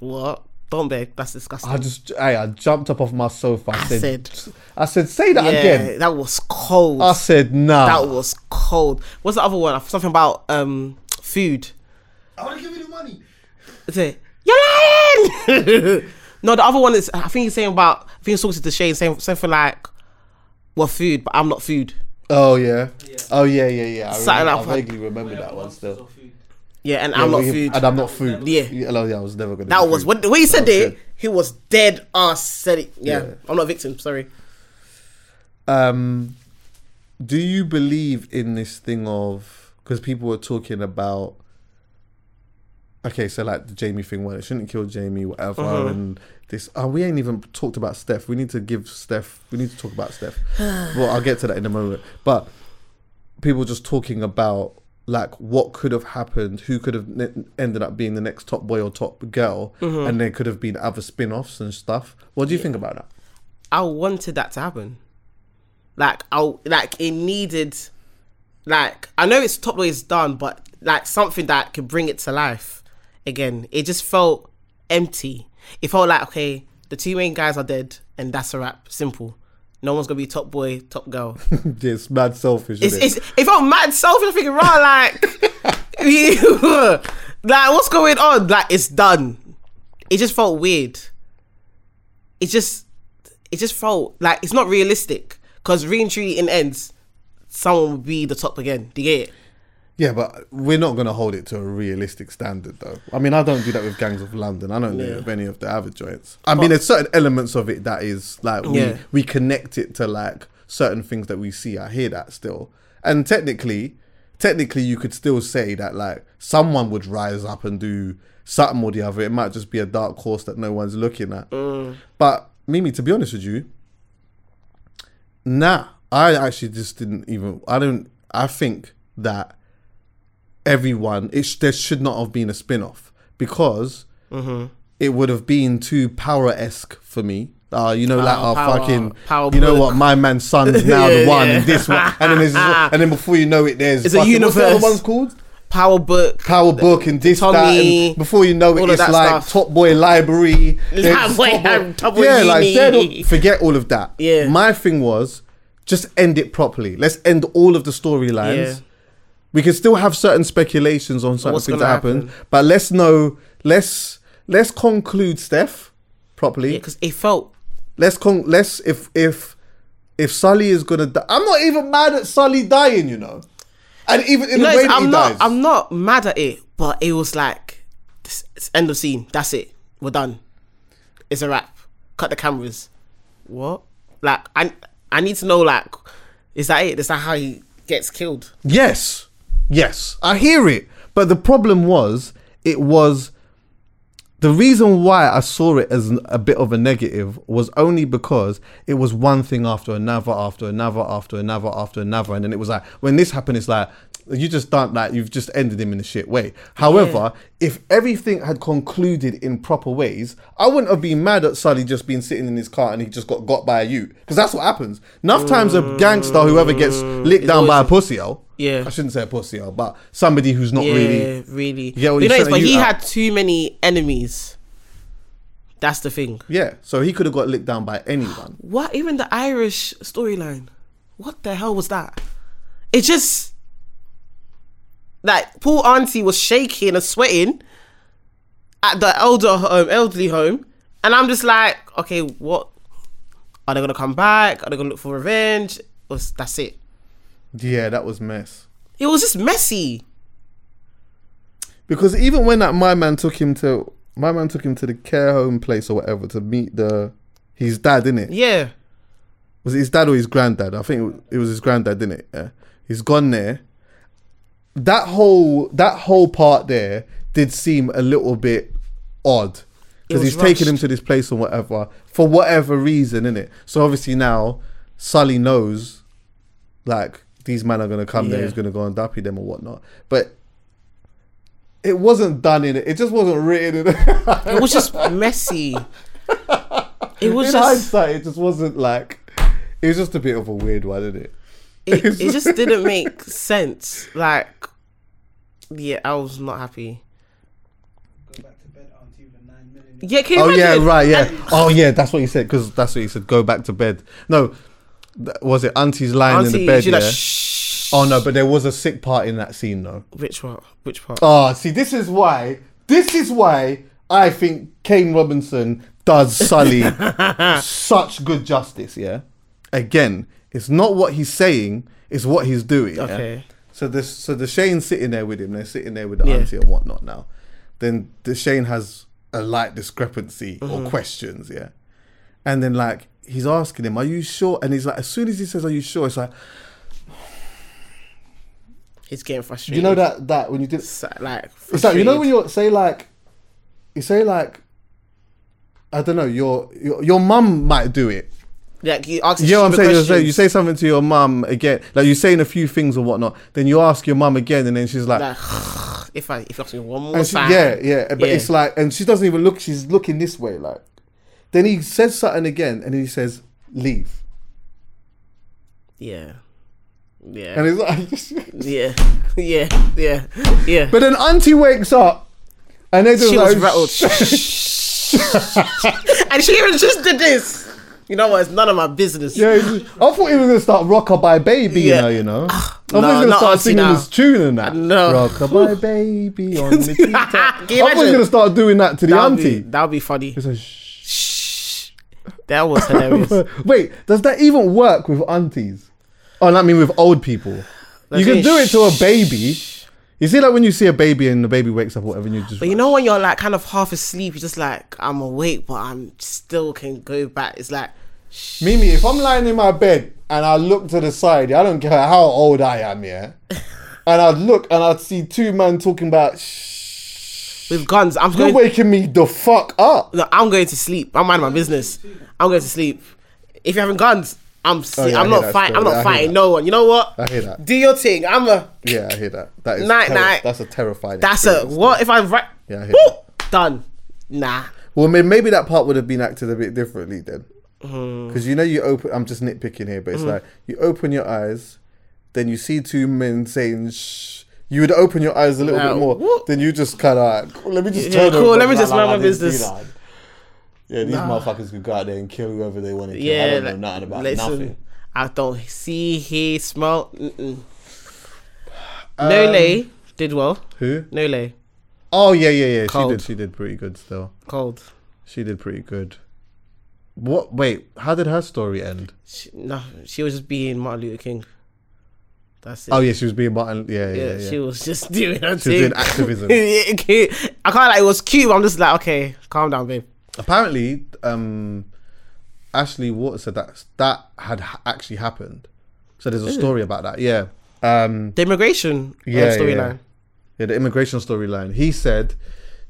what? Don't beg. That's disgusting. I just, hey, I jumped up off my sofa. I, I said, said- I said, say that yeah, again. that was cold. I said, nah. that was cold. What's the other one? Something about um food. I want to give you the money. Say, you're lying. no, the other one is I think he's saying about I think he's talking to Shane saying something like, "Well, food, but I'm not food." Oh yeah. Oh yeah, yeah, yeah. I, Something remember, I vaguely remember that one still. Yeah, and Yeah, I'm not food. And I'm not food. Yeah. Yeah, oh, yeah I was never gonna. that was food. when the way he said it. good. He was dead ass said it. Yeah, Yeah. I'm not a victim. Sorry. Um, do you believe in this thing of because people were talking about? Okay, so like the Jamie thing, well, it shouldn't kill Jamie, whatever, Uh-huh. and this. Oh, we ain't even talked about Steph. We need to give Steph. We need to talk about Steph. well, I'll get to that in a moment. But people just talking about like what could have happened, who could have ne- ended up being the next top boy or top girl, Uh-huh. and there could have been other spin-offs and stuff. What do you think about that? I wanted that to happen. Like I like it needed. Like I know it's top way is done, but like something that could bring it to life again. It just felt empty. It felt like okay, the two main guys are dead, and that's a wrap. Simple. No one's gonna be top boy, top girl. it's mad selfish. It's, it? it's, it felt mad selfish. I'm thinking, right, like, like what's going on? Like, it's done. It just felt weird. It just, it just felt like it's not realistic. Because re-entry in ends, someone would be the top again. Do you get it? Yeah, but we're not going to hold it to a realistic standard, though. I mean, I don't do that with Gangs of London. I don't do it with any of the other joints. I mean, there's certain elements of it that is like we we connect it to like certain things that we see. I hear that still, and technically, technically, you could still say that like someone would rise up and do something or the other. It might just be a dark horse that no one's looking at. Mm. But Mimi, to be honest with you, Nah, I actually just didn't even. I don't. I think that everyone it sh- there should not have been a spin off because Mm-hmm. it would have been too power esque for me. Uh, you know, like Oh, our power- fucking, power you know book. what, my man's son's now the one, yeah. and this one, and then there's, and then before you know it, there's It's a fucking- What's the other one's called? Power book. Power Book and this, that, Tommy, and before you know it, it's like stuff. Top Boy Library. there's Boy, Top Top Boy yeah, like Uni. don't forget all of that. Yeah. My thing was just end it properly. Let's end all of the storylines. Yeah. We can still have certain speculations on certain What's things that happen, happen. but let's know. Let's let's conclude Steph properly. Yeah, because it felt let's con- let's if if if Sully is gonna die, I'm not even mad at Sully dying. You know, and even in No, the way I'm he not. dies. I'm not mad at it, but it was like, this, it's end of scene. That's it. We're done. It's a wrap. Cut the cameras. What? Like, I I need to know. Like, is that it? Is that how he gets killed? Yes, yes, I hear it. But the problem was, it was the reason why I saw it as a bit of a negative was only because it was one thing after another, after another, after another, after another, and then it was like when this happened, it's like you just don't like you've just ended him in a shit way. However, if everything had concluded in proper ways, I wouldn't have been mad at Sully just being sitting in his car and he just got got by a ute because that's what happens. Enough times a gangster, whoever gets mm. licked down by a pussy, Yeah. I shouldn't say a pussy, but somebody who's not yeah, really. really. Yeah, you know, you it's, but you he up. had too many enemies. That's the thing. Yeah, so he could have got licked down by anyone. What? Even the Irish storyline. What the hell was that? It just like poor auntie was shaking and sweating at the elder home, um, elderly home, and I'm just like, okay, what? Are they gonna come back? Are they gonna look for revenge? Was that's it? Yeah, that was mess. It was just messy. Because even when that my man took him to my man took him to the care home place or whatever to meet the his dad, didn't it? Yeah, Was it his dad or his granddad? I think it was, it was his granddad, didn't it? Yeah. He's gone there. That whole that whole part there did seem a little bit odd because he's taking him to this place or whatever for whatever reason, in it. So obviously now Sully knows like these men are gonna come there, he's gonna go and dappy them or whatnot. But it wasn't done in it. It just wasn't written in it. it was just messy. It was in just hindsight, it just wasn't like. It was just a bit of a weird one, isn't it? It, it just didn't make sense. Like, yeah, I was not happy. Go back to bed, auntie, with a nine million. Yeah, can you Oh yeah, right, yeah. Oh yeah, that's what he said because that's what he said. Go back to bed. No, th- was it Auntie's lying in the bed? Yeah. like, oh no, but there was a sick part in that scene though. Which part? Which part? Oh, see, this is why. This is why I think Kane Robinson does Sully such good justice. Yeah. Again, it's not what he's saying; it's what he's doing. yeah? Okay. So this, so Dushane's sitting there with him. They're sitting there with the Yeah. auntie and whatnot. Now, then Dushane has a light discrepancy Mm-hmm. or questions. Yeah. And then like he's asking him, "Are you sure?" And he's like, as soon as he says, "Are you sure?" It's like, He's getting frustrated. you know that that when you did So, like, It's like you know when frustrated. you say like, you say like, I don't know, your your, your mum might do it. Like you ask. You know what I'm saying? You say, you say something to your mum again, like you're saying a few things or whatnot. Then you ask your mum again, and then she's like, like, if I if you ask me one more and she, time, yeah, yeah. But Yeah. it's like, and she doesn't even look. She's looking this way, like. Then he says something again, and he says, "Leave," yeah, yeah, and it's like, yeah, yeah, yeah, yeah. but then Auntie wakes up, and they just she like, was rattled, and she even just did this. You know what? It's none of my business. Yeah, I thought he was gonna start Rockabye Baby, you Yeah. know, you know. I thought he no, was gonna start singing now. this tune and that. No. Rockabye Baby on the treetop. I thought he was gonna start doing that to the That would be auntie. that would be funny. It's shh. That was hilarious. Wait, does that even work with aunties? Oh, I mean with old people. you can do it to a baby. You see, like when you see a baby and the baby wakes up or whatever, and you just. But you know when you're like kind of half asleep, you're just like I'm awake, but I'm still can go back. It's like Mimi, if I'm lying in my bed and I look to the side, I don't care how old I am, yeah. and I'd look and I'd see two men talking about. Shh, with guns, I'm you're going. waking me the fuck up. No, I'm going to sleep. I'm minding my business. I'm going to sleep. If you're having guns, I'm sleep. Oh, yeah, I I'm not fighting. I'm not fighting no one. You know what? I hear that. Do your thing. I'm a. Yeah, I hear that. That is Night, terri- night. That's a terrifying. That's a what if I right? Yeah, I hear Woo! done. Nah. Well, maybe that part would have been acted a bit differently then, hmm. because you know you open. I'm just nitpicking here, but it's hmm. like you open your eyes, then you see two men saying shh, you would open your eyes a little bit more. what? Then you just kind of like, let me just Yeah, turn cool, over let me just mind my business. This, that. Yeah, these motherfuckers could go out there and kill whoever they want to kill. I don't know nothing about listen, nothing. I don't see, he smell. Mm-mm. Um, Nole did well. Who? Nole, Oh yeah, yeah, yeah. She did. She did pretty good still. cold. She did pretty good. What? Wait, how did her story end? She, no, she was just being Martin Luther King. That's it. Oh yeah, she was being Martin. Yeah, yeah, yeah, yeah. she was just doing her She was thing. doing activism. I can't like it was cute. I'm just like, okay, calm down, babe. Apparently, um, Ashley Walters said that that had ha- actually happened. So there's a story about that. Yeah. Um, The immigration uh, Yeah, yeah, storyline. yeah, the immigration storyline. He said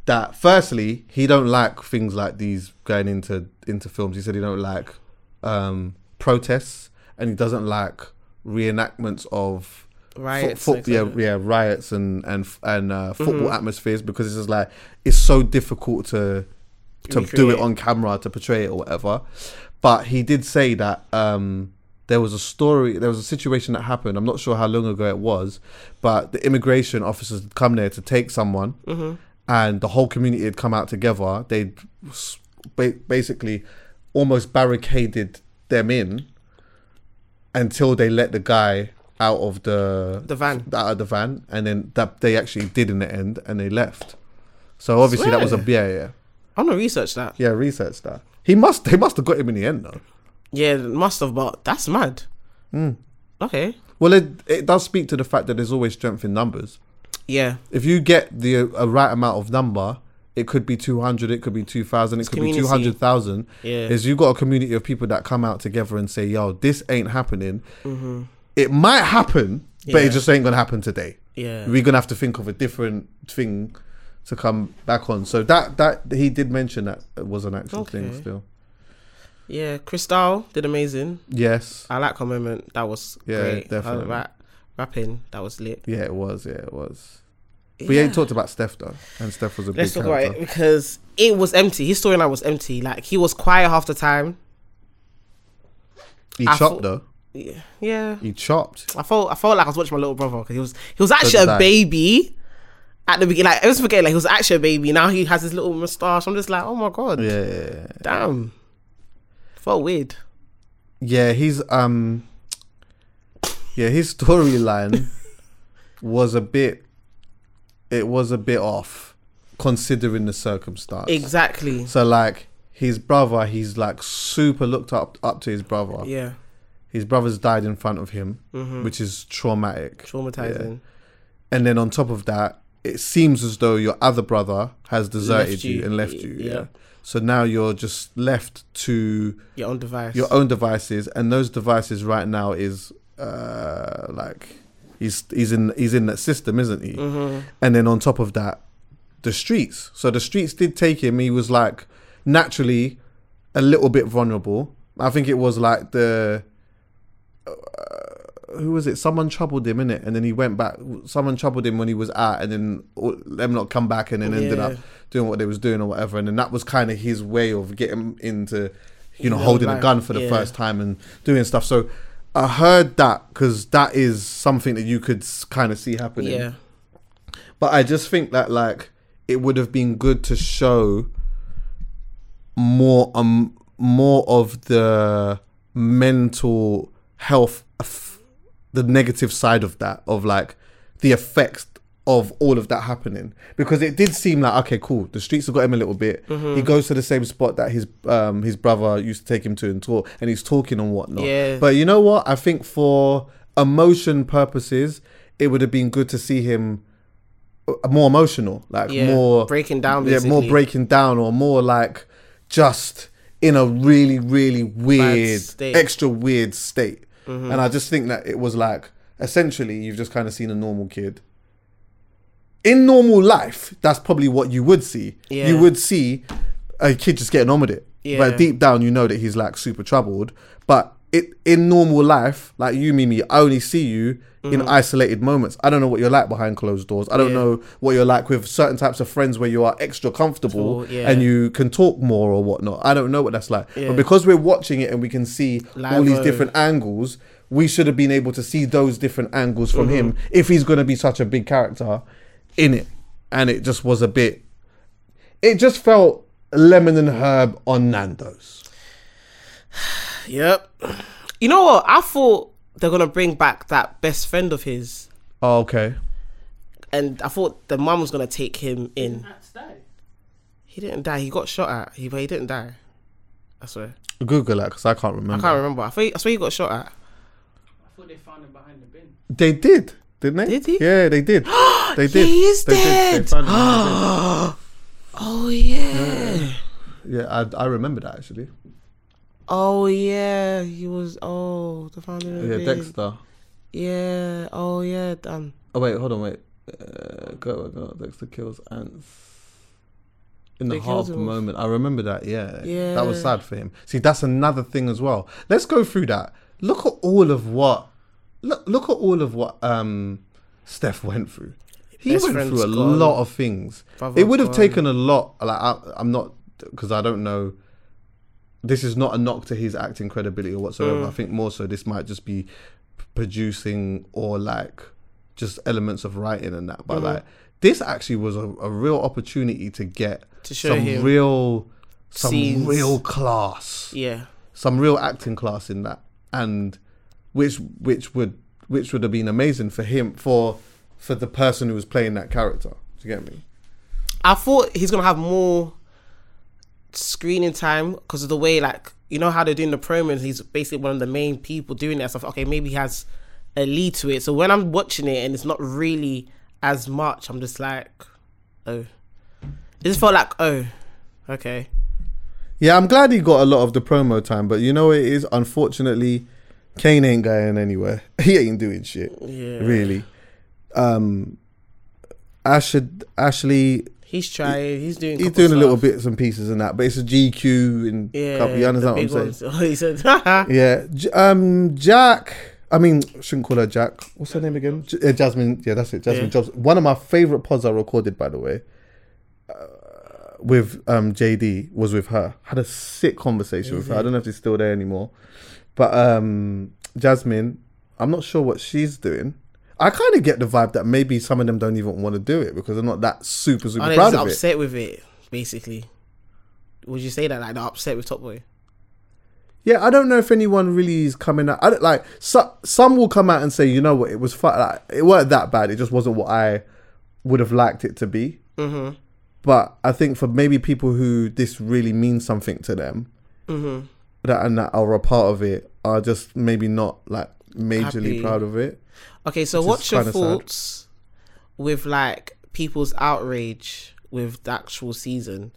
that firstly, he don't like things like these going into into films. He said he don't like um, protests and he doesn't like reenactments of Riots, fo- fo- yeah, yeah, riots and and and uh, football Mm-hmm. atmospheres because it's just like it's so difficult to to do it on camera to portray it or whatever. But he did say that um, there was a story, there was a situation that happened. I'm not sure how long ago it was, but the immigration officers had come there to take someone, Mm-hmm. and the whole community had come out together. They basically almost barricaded them in until they let the guy out of the The van. out of the van, and then that they actually did in the end, and they left. So obviously that was a yeah, yeah, I'm gonna research that. yeah. Research that. He must. They must have got him in the end though. Yeah, must have, but that's mad. Hmm. Okay. Well, it it does speak to the fact that there's always strength in numbers. Yeah. If you get the a right amount of number, it could be two hundred, it could be two thousand, it could community. be two hundred thousand. Yeah. Is you got a community of people that come out together and say, "Yo, this ain't happening." Mm. It might happen, but Mm-hmm. It just ain't gonna happen today. Yeah. we're gonna have to think of a different thing to come back on. So that that he did mention that it was an actual thing still. Yeah. Crystal did amazing. Yes, I like her moment. That was Yeah, great. Definitely. rap, rapping, that was lit. yeah, it was. Yeah, it was. We Yeah. ain't talked about Steph though, and Steph was a Let's big talk about it because it was empty. His storyline was empty. Like he was quiet half the time. He I chopped thought- though. Yeah. Yeah. He chopped. I felt I felt like I was watching my little brother because he was he was actually did a baby at the beginning. Like I was forgetting, like he was actually a baby. Now he has his little moustache. I'm just like, oh my god, Yeah, yeah, yeah. damn. Felt weird. Yeah, he's um yeah, his storyline was a bit it was a bit off considering the circumstance. Exactly. So like his brother, he's like super looked up up to his brother. Yeah. His brother's died in front of him, Mm-hmm. which is traumatic. Traumatizing. And then on top of that, it seems as though your other brother has deserted you, you. and left you. Yeah. yeah. So now you're just left to Your own device. your own devices, and those devices right now is uh like he's he's in he's in that system, isn't he? Mm-hmm. And then on top of that, the streets. So the streets did take him. He was like naturally a little bit vulnerable. I think it was like the uh, who was it? Someone troubled him in it, and then he went back. Someone troubled him when he was out, and then them not come back, and then ended up doing what they was doing or whatever. And then that was kind of his way of getting into, you know, Yeah, holding a gun for the yeah. first time and doing stuff. So I heard that because that is something that you could kind of see happening. yeah. But I just think that like it would have been good to show more um more of the mental health the negative side of that of like the effects of all of that happening because it did seem like okay cool the streets have got him a little bit he goes to the same spot that his um his brother used to take him to and talk and he's talking and whatnot Yeah. but you know what i think for emotion purposes it would have been good to see him uh, more emotional like Yeah, more breaking down, yeah more breaking down or more like just in a really really weird state. Mm-hmm. extra weird state Mm-hmm. and i just think that it was like essentially you've just kind of seen a normal kid. In normal life that's probably what you would see. Yeah. you would see a kid just getting on with it. Yeah. but deep down you know that he's like super troubled. But it in normal life like you mimi i only see you in isolated moments i don't know what you're like behind closed doors i don't Mm-hmm. Yeah. know what you're like with certain types of friends where you are extra comfortable yeah. and you can talk more or whatnot i don't know what that's like Yeah. but because we're watching it and we can see all these different angles we should have been able to see those different angles from him if he's going to be such a big character in it. And it just was a bit. It just felt lemon and herb on Nando's. Yep. You know what? I thought they're gonna bring back that best friend of his, Oh, okay. and I thought the mum was gonna take him in. That's that. He didn't die. He got shot at. He but he didn't die. I swear. Google that because I can't remember. I can't remember. I thought, I swear he got shot at. I thought they found him behind the bin. They did, didn't they? Did he? Yeah, they did. they did. he is they Did. dead. They found him Oh yeah. bin. Yeah, I, I remember that actually. Oh yeah. He was. Oh, the founder. Of Yeah. Dexter. Yeah. Oh yeah. Damn. Oh wait, hold on, wait. Uh, go, go, Dexter kills ants. In the half moment, I remember that. Yeah, yeah, that was sad for him. See, that's another thing as well. Let's go through that. Look at all of what. Look, look at all of what um Steph went through. He Best went through a gone. lot of things. Brother it would have gone. taken a lot. Like I, I'm not because I don't know. This is not a knock to his acting credibility or whatsoever. Mm. I think more so this might just be p- producing or like just elements of writing and that. Mm. But like this actually was a, a real opportunity to get To show some him real, some scenes. real class, Yeah. some real acting class in that, and which which would which would have been amazing for him for for the person who was playing that character. Do you get me? I thought he's gonna have more screening time because of the way, like, you know how they're doing the promos. He's basically one of the main people doing that stuff. Okay, maybe he has a lead to it. So when I'm watching it and it's not really as much, I'm just like, oh, it just felt like, oh, okay, Yeah, I'm glad he got a lot of the promo time, but you know it is. Unfortunately, Kane ain't going anywhere. He ain't doing shit. Yeah. really. Um, Ash, Ashley, he's trying. He's doing. he's doing a little bits and pieces and that, but it's a GQ and Yeah, couple. You understand what I'm saying? he said, Yeah. Um, Jaq. I mean, shouldn't call her Jaq. What's her name again? J- uh, Jasmine. Yeah, that's it. Jasmine Yeah. Jobs. One of my favorite pods I recorded, by the way, uh, with um JD was with her. Had a sick conversation with her. I don't know if she's still there anymore, but um Jasmine. I'm not sure what she's doing. I kind of get the vibe that maybe some of them don't even want to do it because they're not that super super proud of it. upset with it? Basically, would you say that like they're upset with Top Boy? Yeah, I don't know if anyone really is coming out. I don't, like so, some will come out and say, you know what, it was fun. Like, it weren't that bad. It just wasn't what I would have liked it to be. Mm-hmm. But I think for maybe people who this really means something to them, Mm-hmm. that and that are a part of it, are just maybe not like majorly Happy. proud of it. Okay, so Which what's your kinda sad. thoughts with like people's outrage with the actual season?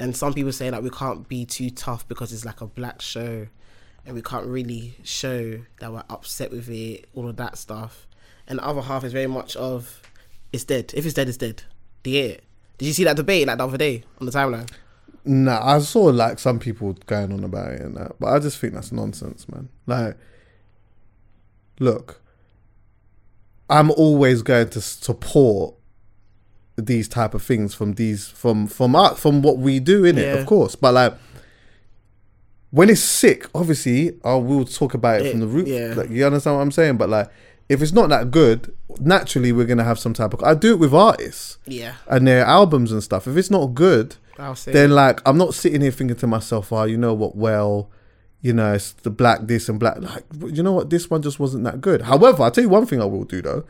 And some people say like we can't be too tough because it's like a black show and we can't really show that we're upset with it, all of that stuff. And the other half is very much of it's dead. If it's dead, it's dead. Hear it? Did you see that debate like the other day on the timeline? Nah, I saw like some people going on about it and that, but I just think that's nonsense, man. Like, look, I'm always going to support these type of things from these from from art from what we do in it, Yeah. of course. But like, when it's sick, obviously, I will talk about it, It- from the root. yeah. Like, you understand what I'm saying? But like, if it's not that good, naturally, we're gonna have some type of. I do it with artists Yeah, and their albums and stuff. If it's not good, then like I'm not sitting here thinking to myself, oh, you know what? Well, you know, it's the black this and black. Like, you know what? This one just wasn't that good. However, I'll tell you one thing I will do though,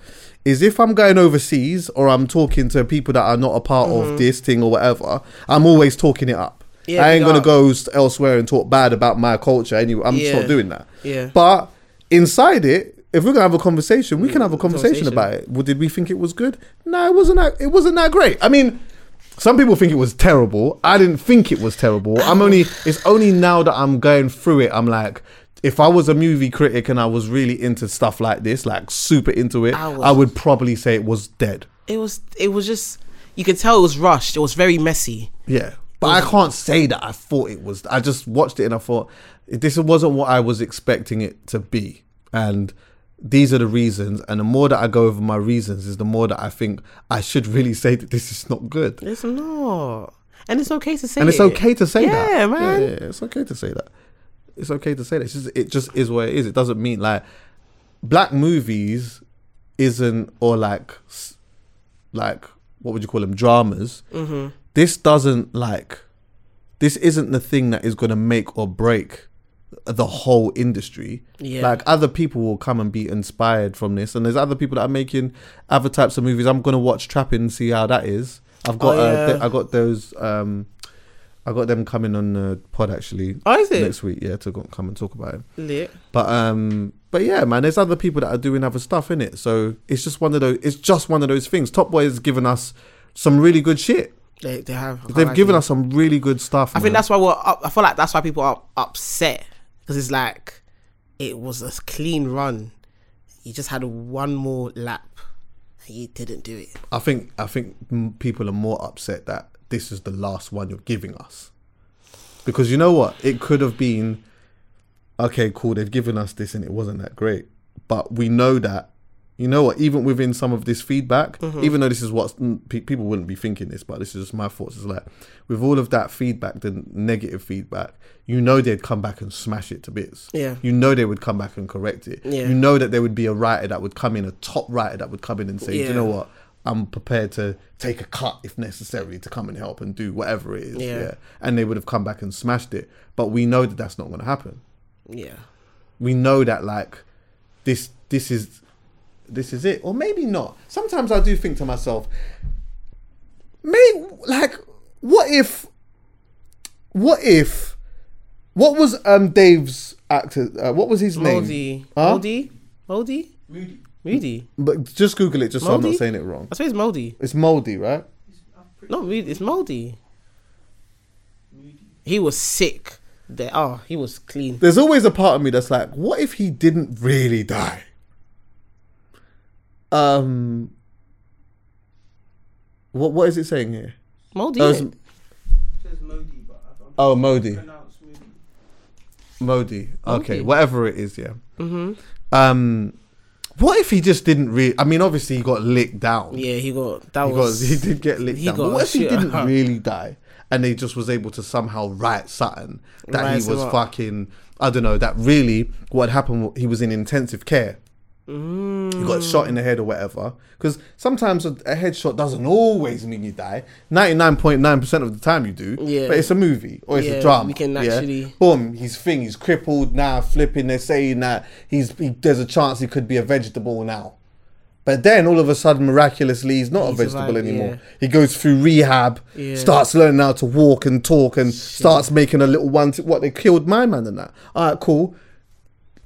is if I'm going overseas or I'm talking to people that are not a part of mm-hmm. this thing or whatever, I'm always talking it up. Yeah, I ain't gonna go elsewhere and talk bad about my culture anyway. I'm just not doing that. Yeah. But inside it, if we're gonna have a conversation, we can mm, have a conversation, conversation. about it. Well, did we think it was good? No, it wasn't. That, it wasn't that great. I mean, some people think it was terrible. I didn't think it was terrible. I'm only. It's only now that I'm going through it. I'm like, if I was a movie critic and I was really into stuff like this, like super into it, I I, would probably say it was dead. it was. It was just. You could tell it was rushed. It was very messy. Yeah. But I can't say that I thought it was. I just watched it and I thought this wasn't what I was expecting it to be. And these are the reasons. And the more that I go over my reasons, is the more that I think I should really say that this is not good. It's not. And it's okay to say And it's it. okay to say that. Yeah, man. Yeah, yeah, it's okay to say that. It's okay to say that. It's just, it just is what it is. It doesn't mean like black movies isn't or like like what would you call them dramas. Mm-hmm. This doesn't like this isn't the thing that is going to make or break the whole industry. Yeah. Like other people will come and be inspired from this, and there's other people that are making other types of movies. I'm going to watch Trapping and see how that is. I've got Oh, uh, th- I got those um I got them coming on the pod actually Oh, is it? next week. Yeah, to go, come and talk about it. Lit. But um, but yeah, man, there's other people that are doing other stuff in it. So it's just one of those. It's just one of those things. Top Boy has given us some really good shit. They, they have. They've lie given you. us some really good stuff. I think that's why we're. Up, I feel like that's why people are upset because it's like it was a clean run. You just had one more lap. And you didn't do it. I think I think people are more upset that this is the last one you're giving us, because you know what? It could have been okay, cool. They've given us this and it wasn't that great, but we know that. You know what? Even within some of this feedback, Mm-hmm. even though this is what pe- people wouldn't be thinking this, but this is just my thoughts. Is like with all of that feedback, the negative feedback, you know they'd come back and smash it to bits. Yeah. You know they would come back and correct it. Yeah. You know that there would be a writer that would come in, a top writer that would come in and say, Yeah. you know what? I'm prepared to take a cut if necessary to come and help and do whatever it is. Yeah. Yeah. And they would have come back and smashed it. But we know that that's not going to happen. Yeah. We know that like this this is this is it or maybe not. Sometimes I do think to myself, may like what if what if what was um Dave's actor uh, what was his name? Moldy. Huh? Moldy. Moldy. Moody. Moody. But just Google it just so I'm not saying it wrong. I say it's moldy. It's moldy, right? Not Moody. It's moldy. Moody. He was sick. There. Oh, he was clean. There's always a part of me that's like, what if he didn't really die? Um, what what is it saying here? Moldy. Oh, innit? It says Modie, but I don't oh, Modie. Modie. Okay, Modie. whatever it is, yeah. Mm-hmm. Um, what if he just didn't really? I mean, obviously he got licked down. Yeah, he got that he was. got he did get licked he down. got But what if he didn't out. really die, and they just was able to somehow write something that Rise he was fucking? I don't know. That really what happened? He was in intensive care. Mm. you got shot in the head or whatever. Because sometimes a, a headshot doesn't always mean you die. Ninety nine point nine percent of the time you do. Yeah. But it's a movie or it's Yeah, a drama. we can yeah? actually- Boom, he's thing. He's crippled now. Flipping. They're saying that he's. He, there's a chance he could be a vegetable now. But then all of a sudden, miraculously, he's not He a vegetable survived, anymore. yeah. He goes through rehab, Yeah. starts learning how to walk and talk, and starts making a little one. To, what they killed my man and that. All right, cool.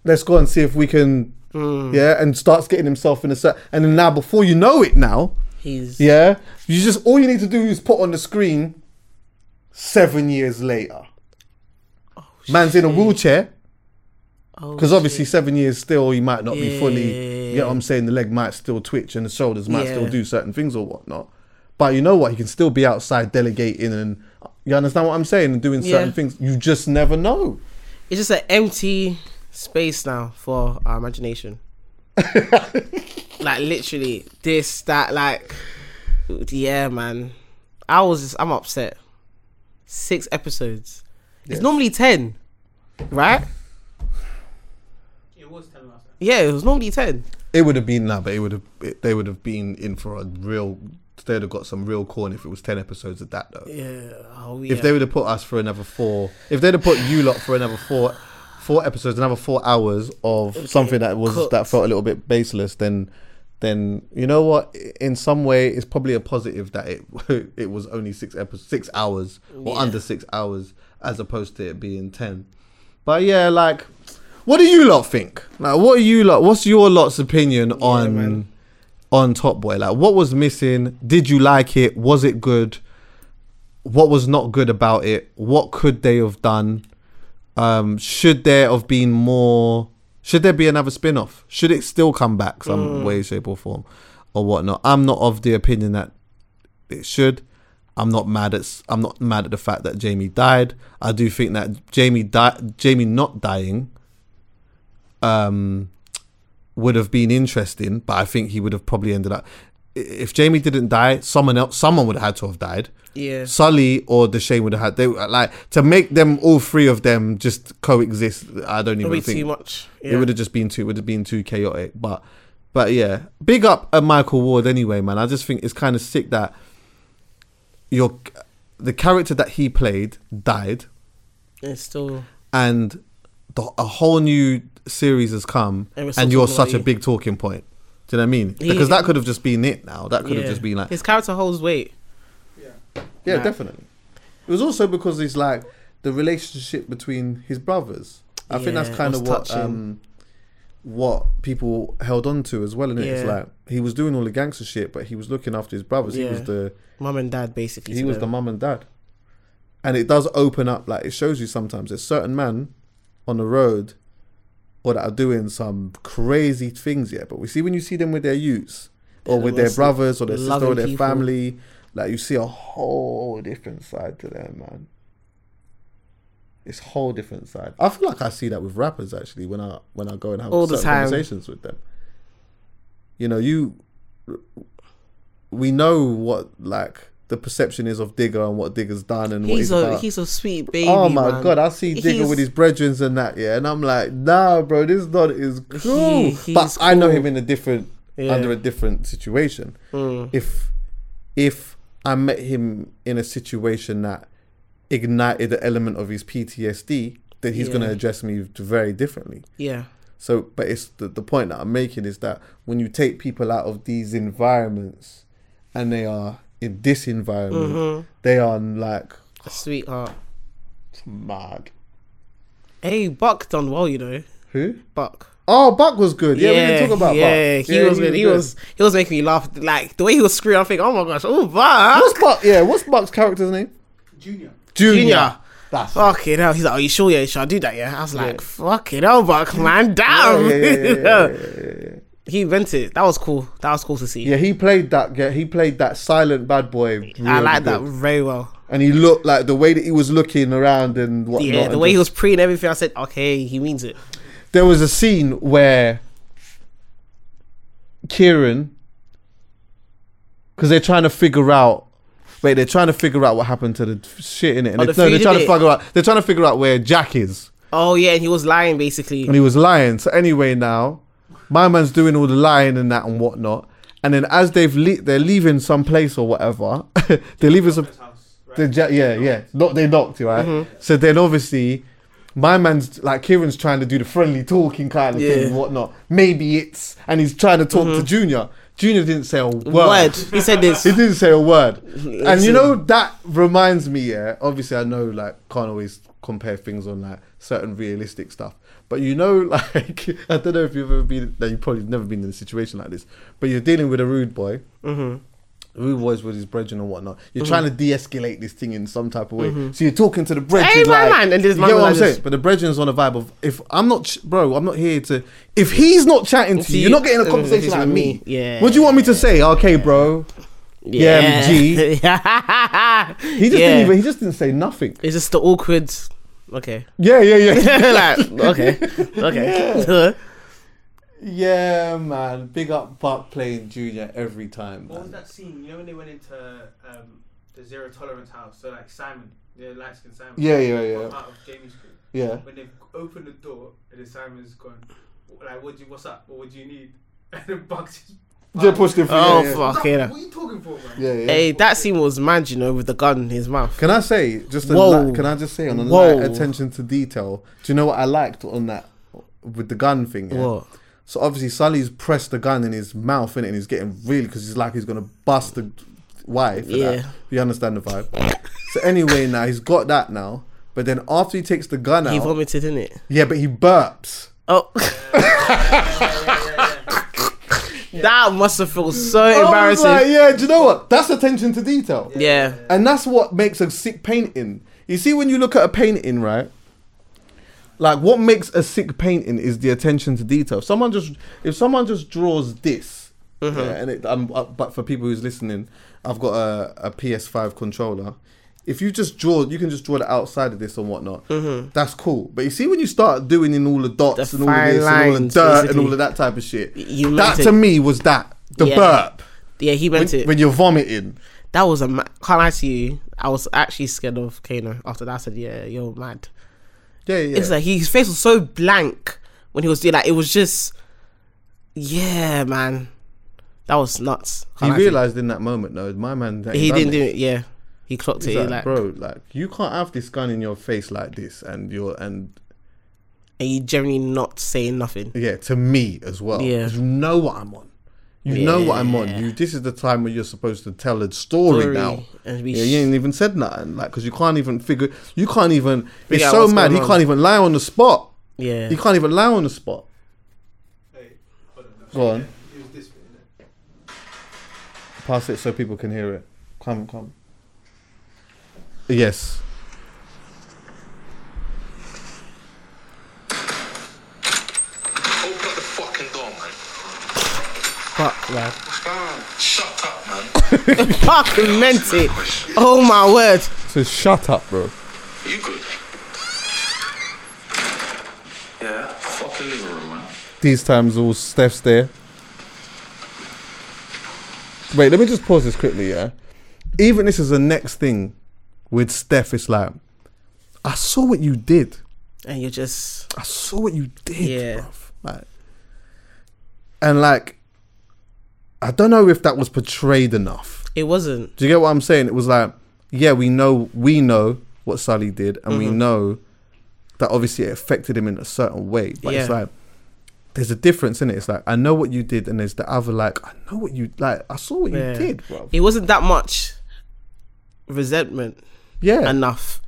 Let's go and see if we can Mm. yeah, and starts getting himself in a set. And then now, before you know it, now, He's. yeah, you just all you need to do is put on the screen. Seven years later, man's in a wheelchair Oh, because obviously seven years still he might not be fully. Yeah. You know what I'm saying? The leg might still twitch and the shoulders might still do certain things or whatnot. But you know what? He can still be outside delegating and you understand what I'm saying and doing certain Yeah. things. You just never know. It's just an empty space now for our imagination. like literally, this, that, like, yeah, man. I was, just, I'm upset. Six episodes. It's normally ten, right? It was 10 last time. Yeah, it was normally ten. It would have been nah, but it would have it, they would have been in for a real. They'd have got some real corn if it was ten episodes of that though. Yeah. Oh yeah. If they would have put us for another four, if they'd have put you lot for another four, four episodes, another four hours of something that was cooked. that felt a little bit baseless, then then you know what? In some way, it's probably a positive that it it was only six episodes, six hours or Yeah. under six hours, as opposed to it being ten. But yeah, like, what do you lot think? Like, what are you lot? What's your lot's opinion on man. on Top Boy? Like, what was missing? Did you like it? Was it good? What was not good about it? What could they have done? Um, should there have been more? Should there be another spin off? Should it still come back some way, shape, or form, or whatnot? I'm not of the opinion that it should. I'm not mad at I'm not mad at the fact that Jamie died. I do think that Jamie di- Jamie not dying um would have been interesting, but I think he would have probably ended up if Jamie didn't die, someone else, someone would have had to have died. Yeah. Sully or the Dushane would have had. They like to make them all three of them just coexist. I don't even think too much. it would have just been too. Would have been too chaotic. But but yeah, big up at Michael Ward anyway, man. I just think it's kind of sick that your the character that he played died It's still. and the, a whole new series has come, And and, you're such a big talking point. Do you know what I mean? He- because that could have just been it. Now that could have just been like, His character holds weight. Yeah. yeah, Nah. definitely. It was also because it's like the relationship between his brothers. I think that's kind of what touching. um, what people held on to as well. And it's Yeah. like he was doing all the gangster shit, but he was looking after his brothers. He was the Mum and dad, basically. he to was the them. mum and dad. And it does open up, like it shows you sometimes there's certain men on the road or that are doing some crazy things, yeah. But we see when you see them with their youths or with their brothers or their sister or their people. family, like you see a whole different side to them, man. It's whole different side. I feel like I see that with rappers actually when I when I go and have All the time. conversations with them. You know, you we know what like the perception is of Digga and what Digga's done and what He's he's a about. he's a sweet baby. oh my man. god, I see Digga He's- with his brethren and that, yeah, and I'm like, nah, bro, this dog is cool. He- but he's I know him in a different Yeah. under a different situation. Mm. If if I met him in a situation that ignited the element of his PTSD, then he's going to address me very differently. Yeah. So, but it's the, the point that I'm making is that when you take people out of these environments and they are in this environment, Mm-hmm. they are like A sweetheart. mad. Hey, Buck done well, you know. Who? Buck. Oh, Buck was good. Yeah, we didn't talk about yeah, Buck. he was good. He was he was making me laugh. Like the way he was screaming, I think, oh my gosh, oh Buck, What's Buck? Yeah, what's Buck's character's name? Junior. Junior. Junior. That's Fucking hell. He's like, are you sure? Yeah, should I do that? Yeah. I was like, fucking hell, Buck, man, damn. He invented it. That was cool. That was cool to see. Yeah, he played that. Yeah, he played that silent bad boy. I really like that good. very well. And he looked like the way that he was looking around and whatnot. Yeah, the way he was pre and everything, I said, okay, he means it. There was a scene where Kieran, because they're trying to figure out. Wait, they're trying to figure out what happened to the shit in it. And Oh, they, the no, they're trying to figure out. They're trying to figure out where Jaq is, Oh yeah, and he was lying basically. and he was lying. So anyway, now my man's doing all the lying and that and whatnot. And then as they've le- they're leaving some place or whatever, they're leaving some. His house. Right? The ja- yeah, yeah. Not they knocked, right? Mm-hmm. So then obviously, my man's like Kieran's trying to do the friendly talking kind of thing Yeah. Mm-hmm. and whatnot. Maybe it's and he's trying to talk to Junior. Junior didn't say a word. Word. He said this. He didn't say a word. And you know that reminds me, yeah. Obviously, I know like can't always compare things on like certain realistic stuff. But you know, like I don't know if you've ever been. No, you've probably never been in a situation like this. But you're dealing with a rude boy. Mm-hmm. Rude boys with his brethren and whatnot. You're trying to de-escalate this thing in some type of way. So you're talking to the brethren. Mm-hmm. Hey, my like, man, and this you man get was what I'm like saying? But the brethren's on a vibe of if I'm not, ch- bro, I'm not here to. If he's not chatting to you, you're not getting a conversation like me. Yeah. What do you want me to say? Okay, bro. Yeah, G. he just didn't even. He just didn't say nothing. It's just the awkward. Okay. Yeah, yeah, yeah. like, okay. Okay. yeah, man. Big up Buck playing Junior every time. What was that scene? You know when they went into um, the zero tolerance house? So like Simon, the light skinned Simon. Yeah, yeah, yeah. from Part of Jamie's crew. Yeah. When they opened the door and then Simon's gone, like, what do you, what's up? What do you need? And then Bugs just. Just pushed him. through, Oh, yeah, yeah. fuck. Yeah. what are you talking for, man? Yeah, yeah. hey, that scene was mad, you know, with the gun in his mouth. Can I say just a Whoa. li- can I just say on a Whoa. light attention to detail? Do you know what I liked on that with the gun thing? Yeah? What? So obviously Sully's pressed the gun in his mouth innit, and he's getting really because he's like he's gonna bust the wife. Yeah. that. you understand the vibe. so anyway, now he's got that now. But then after he takes the gun out, He vomited in it. yeah, but he burps. Oh. that must have felt so I embarrassing. like, yeah, do you know what? That's attention to detail. yeah. And that's what makes a sick painting. You see, when you look at a painting, right? Like, what makes a sick painting is the attention to detail. If Someone just, if someone just draws this, Mm-hmm. yeah, and it, um, uh, but for people who's listening, I've got a, a PS5 controller. If you just draw, you can just draw the outside of this and whatnot. Mm-hmm. That's cool. But you see, when you start doing in all the dots The and all of this and all the lines, dirt and all of that type of shit, You that to it. me was that the Yeah. burp. Yeah, he when, meant it. when you're vomiting. that was a ma- can't lie to you. I was actually scared of Kano after that. I said, "Yeah, you're mad." Yeah, yeah. It's like his face was so blank when he was doing that. It was just, yeah, man, that was nuts. he Can't you. realized in that moment, though, my man. he didn't do it. Yeah, he clocked He's it. like, like, bro, like you can't have this gun in your face like this, and you're and and you generally not saying nothing. yeah, to me as well. Yeah. 'Cause you know what I'm on. You know what I'm on. You. This is the time where you're supposed to tell a story, Story now. and be Yeah, you ain't even said nothing, like, because you can't even figure. You can't even. Figure It's so mad. He on. can't even lie on the spot. Yeah, He can't even lie on the spot. Hey, hold on. no. Go on. It was this bit, innit? Pass it so people can hear it. Come, come. Yes. Open up the fucking door, man. fuck, man. What's going on? Shut up, man. Fucking meant it. Oh my word. So shut up, bro. You good? Yeah. Fucking living room, man. These times, all Steph's there. Wait, let me just pause this quickly, yeah? Even this is the next thing with Steph. It's like, I saw what you did. And you're just I saw what you did, Yeah. bruv. Like, and like, I don't know if that was portrayed enough. it wasn't. Do you get what I'm saying? It was like, yeah, we know, we know what Sully did, and Mm-hmm. we know that obviously it affected him in a certain way. But it's like, there's a difference in it. It's like I know what you did, and there's the other like I know what you like. I saw what Yeah. you did, bro. It wasn't that much resentment Yeah, enough,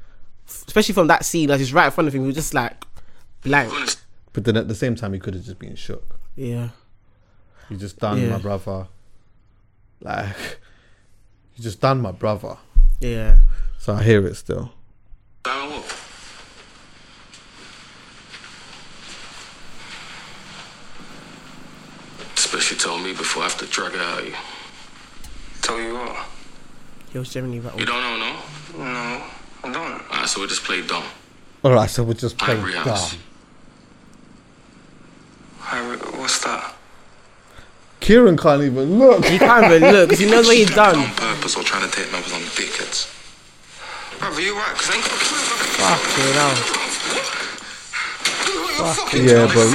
especially from that scene. Like just right in front of him, he was just like blank. but then at the same time, he could have just been shook. Yeah, You just done Yeah. my brother. Like, you just done my brother. yeah. So I hear it still. Diamond what? Especially told me before I have to drag it out of you. Tell you what? He was generally like, You don't know, no? No, I don't. Alright, so we just play dumb. All right, so we'll just play Ivory dumb. House. What's that? Kieran can't even look. he can't even look because he knows what he's done. On purpose or trying to take numbers on the dickheads. Brother, you right? Cause I ain't got a clue. Fucking hell. Yeah, bro.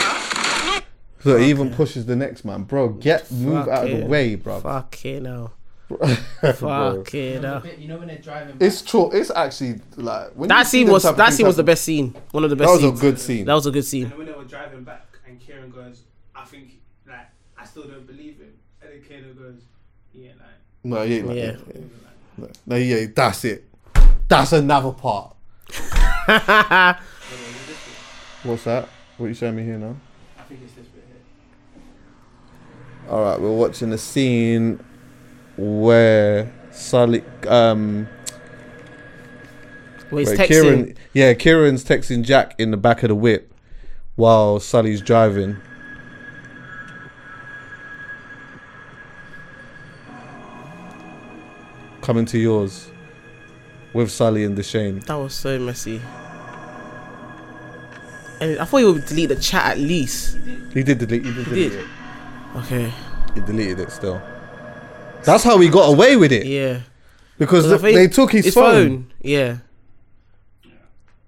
So he even pushes the next man, bro. Get move out of the way, bro. Fucking hell. Bro. Fucking hell. Bit, You know when they're driving. It's true. It's actually like when That scene was that scene was the best scene. One of the best. That was a scenes. good scene. That was a good scene. And when they were driving back, and Kieran goes, "I think like I still don't believe him," and then Kieran goes, "Yeah, like." No, yeah, like, Yeah. yeah. No, no, yeah, that's it. That's another part. What's that? What are you showing me here now? I think it's this bit here. All right, we're watching the scene where Sully, um, Well, where. Kieran, yeah, Kieran's texting Jaq in the back of the whip while Sully's driving. Coming to yours with Sully and Dushane. That was so messy. And I thought he would delete the chat at least. He did delete. He did delete did? it. Okay. He deleted it still. That's how he got away with it Yeah. Because I th- think they took his, phone. Yeah.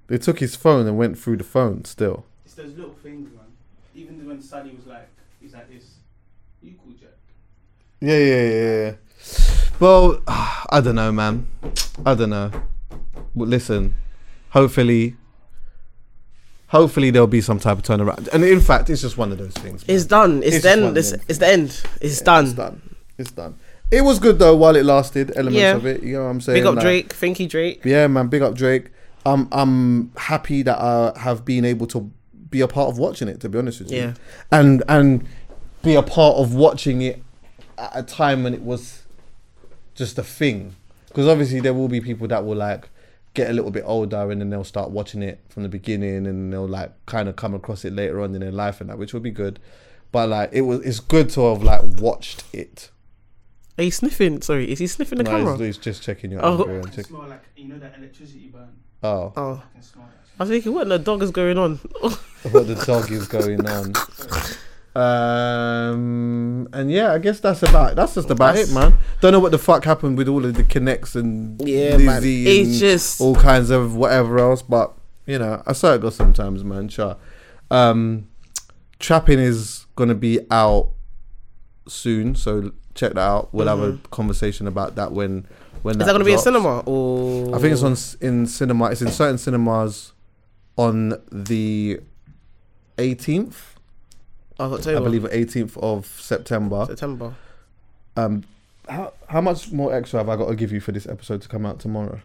They took his phone and went through the phone still. It's those little things, man. Even when Sully was like, "He's like this," you cool, Jaq. Yeah, yeah, yeah. yeah. Well, I don't know, man. I don't know. But listen, hopefully, hopefully there'll be some type of turnaround. And in fact, it's just one of those things. man. It's done. It's, It's the end. It's, it's the end. It's Yeah, done. It's done. It's done. It was good though while it lasted. Elements Yeah. of it. You know what I'm saying? Big up Like, Drake. You, Drake. Yeah, man. Big up Drake. I'm I'm happy that I have been able to be a part of watching it. To be honest with you. Yeah. And and be a part of watching it at a time when it was just a thing. Because obviously there will be people that will like get a little bit older and then they'll start watching it from the beginning and they'll like kind of come across it later on in their life and that, which would be good. But like it was, it's good to have like watched it. Are you sniffing? Sorry, is he sniffing the No, camera? he's, he's just checking your Oh. anger I check- smell like you know that electricity burn. Oh, Oh, I can smell that. I was thinking, what the dog is going on? what the dog is going on. Um, and yeah, I guess that's about that's just about That's- it, man. Don't know what the fuck happened with all of the connects and Yeah, man. Lizzie It's and just- all kinds of whatever else. But you know, I saw it go sometimes, man. Sure. Um, Trapping is gonna be out soon, so check that out. We'll have a conversation about that when when Mm-hmm. That going to be in cinema or? I think it's on in cinema. It's in certain cinemas on the 18th, of I October, believe, 18th of September. September. Um, how how much more extra have I got to give you for this episode to come out tomorrow?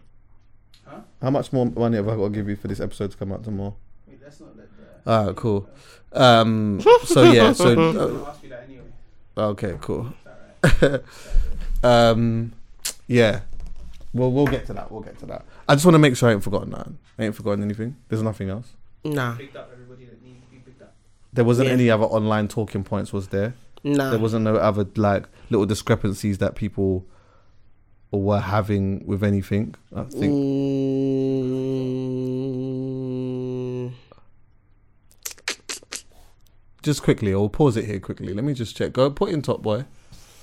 Huh? How much more money have I got to give you for this episode to come out tomorrow? Wait, let's not let the. Alright, cool. Um, so yeah, so I'm uh, gonna ask you that anyway. okay, cool. Is that right? Um, yeah, we'll we'll get to that. We'll get to that. I just want to make sure I ain't forgotten that. I ain't forgotten anything. There's nothing else. Nah, Picked up everybody that needs to be picked up. There wasn't Yeah. any other online talking points, was there? nah. There wasn't no other like little discrepancies that people were having with anything. I think. Mm, Just quickly, I'll pause it here quickly. Let me just check. Go put in top boy.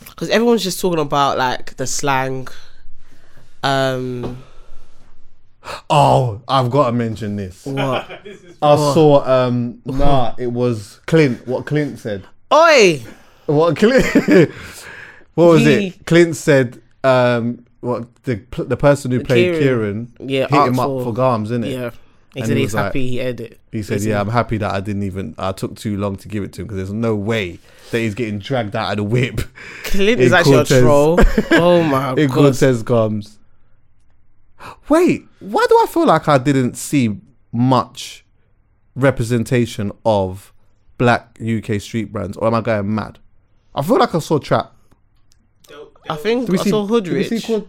Because everyone's just talking about like the slang. Um, Oh, I've got to mention this. what? I saw. Um, nah, it was Clint. What Clint said. Oi! What Clint? what was He- it? Clint said. Um, what the the person who played Kieran. Kieran, Yeah, hit him asked up for- for Garms, innit? Yeah, he And said he he's was like- happy he aired it. He said, "Yeah, I'm happy that I didn't even. I took too long to give it to him because there's no way that he's getting dragged out of the whip." Clint is in actually Corteiz. a troll. Oh my god! Corteiz comes. Wait, why do I feel like I didn't see much representation of black UK street brands, or am I going mad? I feel like I saw Trap. I think Did we I see? saw Did we see? Hoodrich. Cor-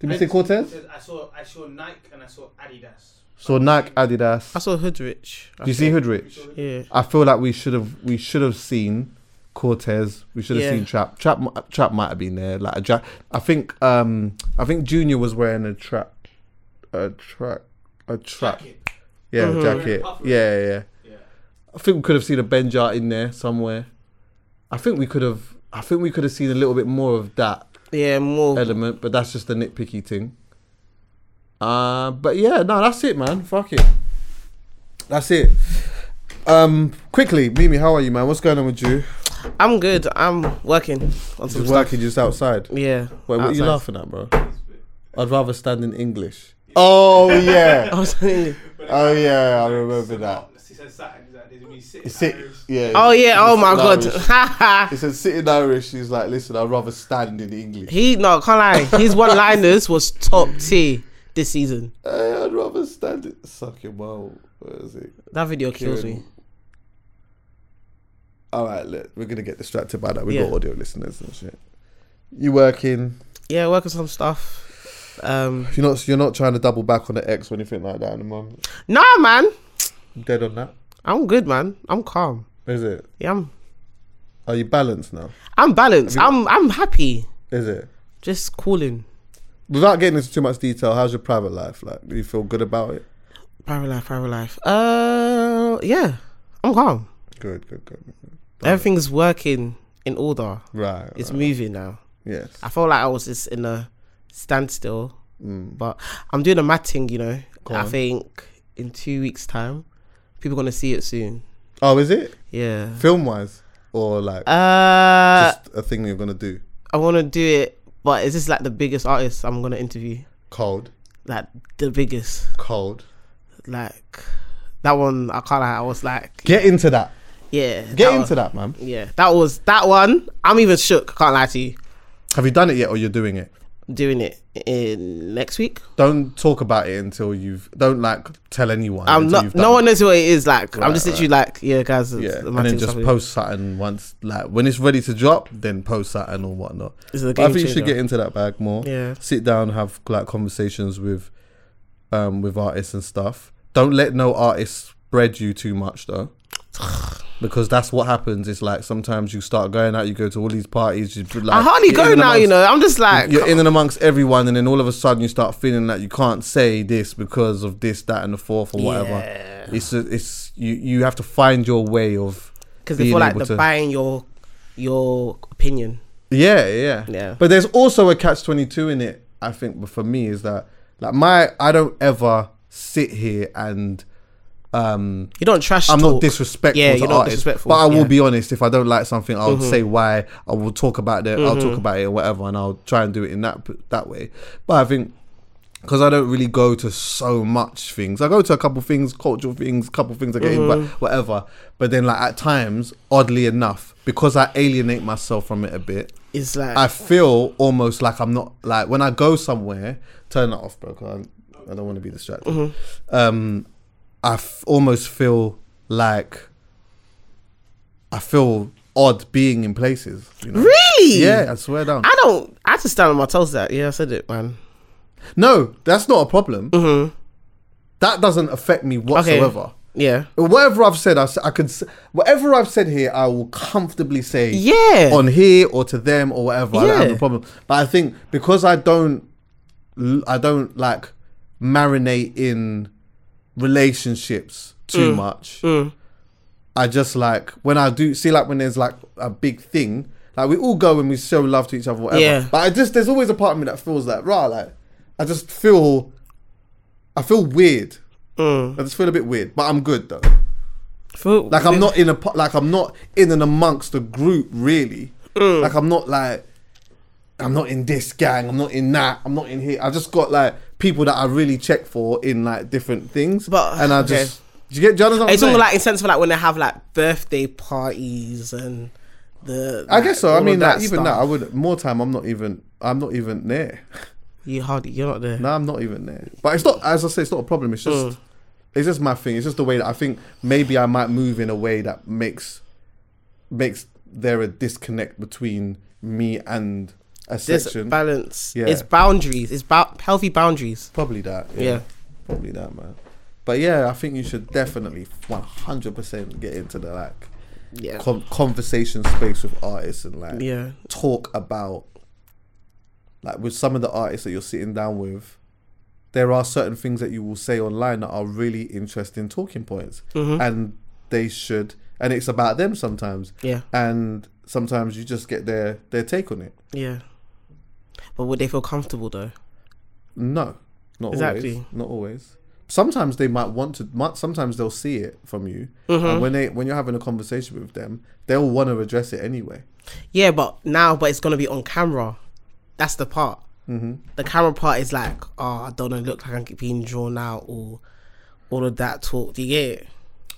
did we see Corteiz? I saw I saw Nike and I saw Adidas. So Nike, Adidas. I saw Hoodrich. I Do you see. Hoodrich? Yeah. I feel like we should have we should have seen Corteiz. We should have Yeah. seen Trap. Trap Trap might have been there. Like a jack. I think um I think Junior was wearing a trap a trap a trap. Jacket. Yeah, Mhm. jacket. Yeah, yeah. Yeah. I think we could have seen a Benjar in there somewhere. I think we could have I think we could have seen a little bit more of that Yeah, more. element, but that's just a nitpicky thing. Uh but yeah, no, that's it, man. Fuck it. That's it. Um, quickly, Mimi, how are you, man? What's going on with you? I'm good. I'm working on some Just stuff. working just outside. Yeah. Wait, what are you outside. laughing at, bro? I'd rather stand in English. Oh yeah, I was saying- oh yeah, I remember that. He said Saturn. He's like, there's me sitting. Sit, yeah. oh yeah. Oh my god. Irish. Haha. He said, "Sitting Irish." He's like, "Listen, I'd rather stand in English. he no can't lie. His one-liners was top tier this season. Hey, I'd rather stand it. Suck your mouth. Where is it? That video kills Kieran. All right, look, we're gonna get distracted by that. We Yeah. got audio listeners and shit. You working? Yeah, working some stuff. Um, You're not. You're not trying to double back on the X or anything like that in the moment. nah, man. Dead on that. I'm good, man. I'm calm. Is it? Yeah, I'm. Are you balanced now? I'm balanced. I'm. I'm happy. Is it? Just cooling. Without getting into too much detail, how's your private life? Like, do you feel good about it? Private life. Private life. Uh, yeah. I'm calm. Good, good, good. Everything's working in order. Right. It's right. moving now. Yes. I felt like I was just in a standstill, Mm. but I'm doing a matting. You know, Go I on. think in two weeks' time, people are gonna see it soon. Oh, is it Yeah. film wise or like Uh, just a thing you're gonna do? I want to do it, but is this like the biggest artist I'm gonna interview? Cold, Like the biggest, cold. like that one. I can't. I was like, Get into that. Yeah, Get that into that, man. Yeah, that was that one. I'm even shook. Can't lie to you. Have you done it yet, or you're doing it? Doing it in next week. Don't talk about it until you've. Don't like tell anyone. I'm not. No one knows what it is. Like I'm Right, just literally like, yeah, guys. Yeah, and then just post something once, like when it's ready to drop, then post something or whatnot. Is But I game think you should get into that bag more. Yeah. Sit down, have like conversations with, um, with artists and stuff. Don't let no artist spread you too much though, because that's what happens. It's like sometimes you start going out, you go to all these parties. You like, I hardly go now. You know, I'm just like, You're in and amongst everyone, and then all of a sudden you start feeling that you can't say this because of this, that, and the fourth, or whatever. Yeah. It's a, it's you. You have to find your way of because they feel like they're to- buying your your opinion. Yeah, yeah, Yeah. But there's also a catch twenty two in it. I think but for me is that like my I don't ever sit here and um You don't trash. I'm talk. not disrespectful Yeah, to you're not artists, disrespectful. but I will yeah. Mm-hmm. be honest. If I don't like something, I'll say why. I will talk about it. I'll talk about it or whatever, and I'll try and do it in that that way. But I think because I don't really go to so much things, I go to a couple things, cultural things, a couple things I get Mm-hmm. in, but whatever. But then, like at times, oddly enough, because I alienate myself from it a bit, It's like I feel almost like I'm not like when I go somewhere. Turn that off, bro. I, I don't want to be distracted. Mm-hmm. Um, I f- almost feel like I feel odd being in places. You know? really. Yeah, I swear down. I don't. I just stand on my toes. That yeah, I said it, man. no, that's not a problem. Mm-hmm. That doesn't affect me whatsoever. Yeah. Whatever I've said, I, I could. Whatever I've said here, I will comfortably say. Yeah. on here or to them or whatever. I don't have Yeah. a problem. But I think because I don't, I don't like marinate in relationships too mm. much. Mm. I just like when I do see like when there's like a big thing. Like we all go and we show love to each other, whatever. Yeah. But I just there's always a part of me that feels like rah, like I just feel, I feel weird. Mm. I just feel a bit weird, but I'm good though. Feel- Like I'm not in a like I'm not in and amongst the group really. Mm. Like I'm not like I'm not in this gang. I'm not in that. I'm not in here. I just got like people that I really check for in like different things. But- and I okay. just do you get? Do you understand what It's all like in sense of like when they have like birthday parties and the. I guess so. I mean, like, that even that, I would more time. I'm not even. I'm not even there. You hardly. You're not there. No, I'm not even there. But it's not. As I say, it's not a problem. It's just. Mm. It's just my thing. It's just the way that I think maybe I might move in a way that makes makes there a disconnect between me and a section. balance. Yeah. It's boundaries. It's about healthy boundaries. Probably that. Yeah. Yeah. Probably that, man. But yeah, I think you should definitely 100% get into the like Yeah. con- conversation space with artists and like Yeah. talk about like with some of the artists that you're sitting down with. There are certain things that you will say online that are really interesting talking points, Mm-hmm. and they should. And it's about them sometimes. Yeah. And sometimes you just get their their take on it. Yeah. But would they feel comfortable though? No, not Exactly. always. Not always. Sometimes they might want to. might- Sometimes they'll see it from you, Mm-hmm. and when they when you're having a conversation with them, they'll want to address it anyway. Yeah, but now, but it's gonna be on camera. That's the part. Mm-hmm. The camera part is like, oh, I don't know, look like I'm being drawn out or all of that talk. Do you get it?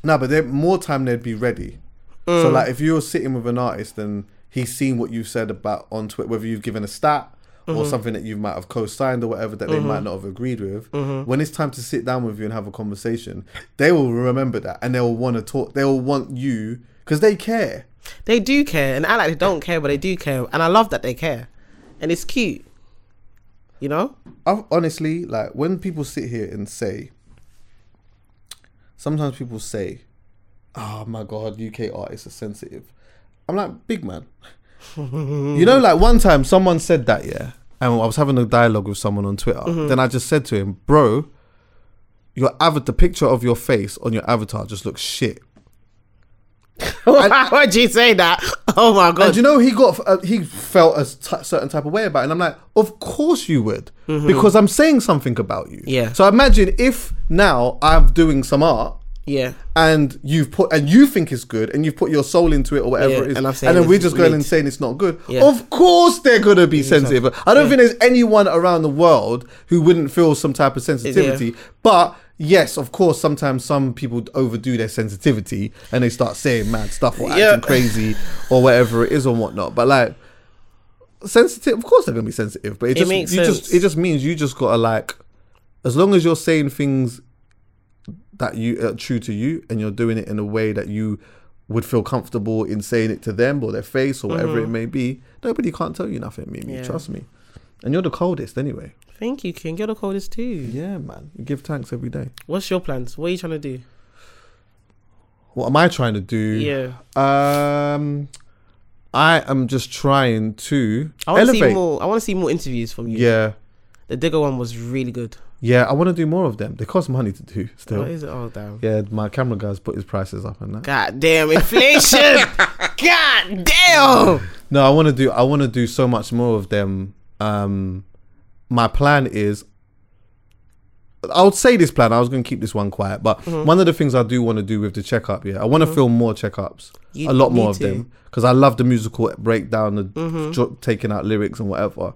No, but more time they'd be ready. Mm. So like if you're sitting with an artist and he's seen what you've said about on Twitter, whether you've given a stat or Mm-hmm. something that you might have co-signed or whatever that they might not have agreed with, Mm-hmm. when it's time to sit down with you and have a conversation, they will remember that and they'll want to talk. They'll want you because they care. They do care, and I like they don't care, but they do care, and I love that they care, and it's cute. You know? I honestly like when people sit here and say. Sometimes people say, "Oh my god, UK artists are sensitive." I'm like, big man. You know, like one time someone said that, yeah, and I was having a dialogue with someone on Twitter. Then I just said to him, "Bro, your avatar, the picture of your face on your avatar just looks shit." Why'd you say that? Oh my god! And you know, he got uh, he felt a t- certain type of way about it. And I'm like, of course you would, because I'm saying something about you. Yeah. So imagine if now I'm doing some art yeah, and you've put and you think it's good and you've put your soul into it or whatever Yeah, it is, and and, then we're just going and saying it's not good. Yeah. Of course they're gonna be sensitive. I don't think there's anyone around the world who wouldn't feel some type of sensitivity. But yes, of course, sometimes some people overdo their sensitivity and they start saying mad stuff or Yeah. acting crazy or whatever it is or whatnot. But like sensitive, of course they're gonna be sensitive. But it, It just makes you sense. just it just means you just gotta like as long as you're saying things that you are true to you and you're doing it in a way that you would feel comfortable in saying it to them or their face or whatever it may be, nobody can't tell you nothing, Mimi. Mm-hmm. Yeah. Trust me. And you're the coldest anyway. thank you, King. You're the coldest too. Yeah, man. You give thanks every day. What's your plans? What are you trying to do? What am I trying to do? Yeah, Um I am just trying to I want to elevate. see more. I want to see more interviews from you. Yeah. the Digga one was really good. Yeah, I want to do more of them. They cost money to do still. What is it? Oh damn! Yeah, my camera guy's put his prices up and that. God damn inflation! God damn. No, I want to do. I want to do so much more of them. Um, my plan is. I would say this plan. I was going to keep this one quiet, but Mm-hmm. one of the things I do want to do with the checkup, yeah, I want to film more checkups, You a lot more of to. Mm-hmm. them, because I love the musical breakdown, the jo- taking out lyrics and whatever.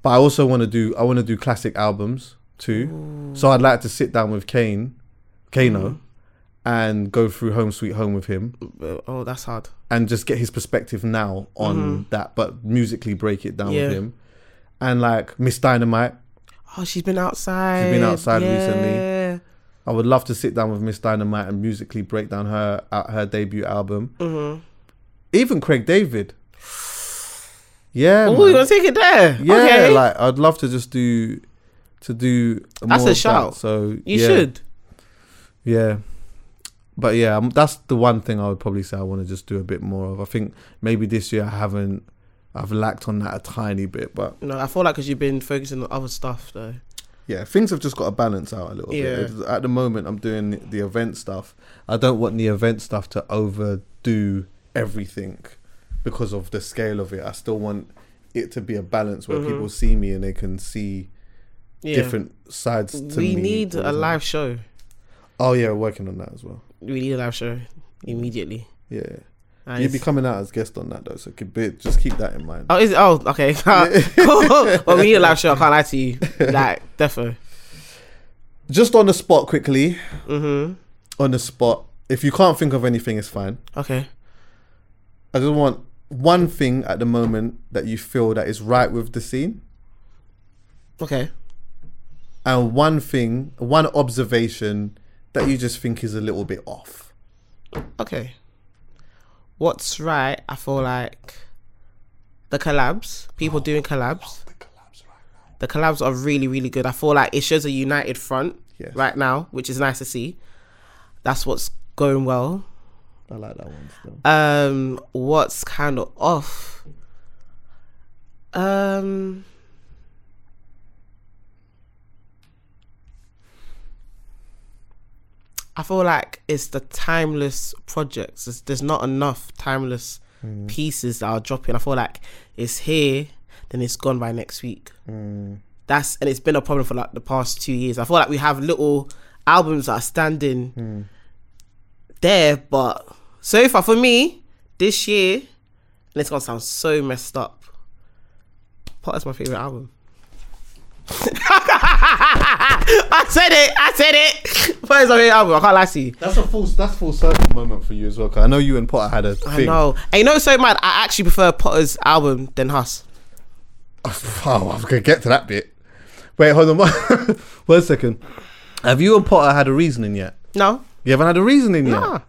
But I also want to do. I want to do classic albums too. So I'd like to sit down with Kane, Kano, Mm-hmm. and go through Home Sweet Home with him Oh, that's hard. and just get his perspective now on that, but musically break it down. Yeah. with him. And like Miss Dynamite, Oh, she's been outside. She's been outside recently. I would love to sit down with Miss Dynamite and musically break down her uh, her debut album. Mm-hmm. Even Craig David. Yeah, Oh, you gonna take it there? yeah. okay. Like I'd love to just do to do. That's a of that. shout. So you yeah, should. Yeah. But yeah, um, that's the one thing I would probably say I want to just do a bit more of. I think maybe this year I haven't, I've lacked on that a tiny bit, but No, I feel like because you've been focusing on other stuff though. yeah, things have just got to balance out a little Yeah. bit. At the moment, I'm doing the- the event stuff. I don't want the event stuff to overdo everything because of the scale of it. I still want it to be a balance where people see me and they can see Yeah. different sides to we me. need a live show. Oh yeah, we're working on that as well. We need a live show immediately. Yeah. And You'd be coming out as guest on that though, so just keep that in mind. Oh, is it? Oh, okay. cool. well, we need a live show. I can't lie to you. Like, defo. Just on the spot, quickly. Mm-hmm. On the spot. If you can't think of anything, it's fine. Okay. I just want one thing at the moment that you feel that is right with the scene, Okay. And one thing, one observation that you just think is a little bit off. Okay. What's right? I feel like the collabs, people doing collabs. The collabs are really, really good. I feel like it shows a united front Yes. right now, which is nice to see. That's what's going well. I like that one still. Um, what's kind of off? Um, I feel like it's the timeless projects. There's, there's not enough timeless mm. pieces that are dropping. I feel like it's here, then it's gone by next week. Mm. That's and it's been a problem for like the past two years. I feel like we have little albums that are standing mm. there, but so far for me, this year, and it's gonna sound so messed up. Potter's my favorite album. I said it. I said it. My favorite album. I can't lie to you. That's a full. That's full circle moment for you as well. Cause I know you and Potter had a thing. I know. And you know, so mad. I actually prefer Potter's album than Huss. Oh, I'm gonna get to that bit. Wait, hold on. one- one second. Have you and Potter had a reasoning yet? No, You haven't had a reasoning yet. nah.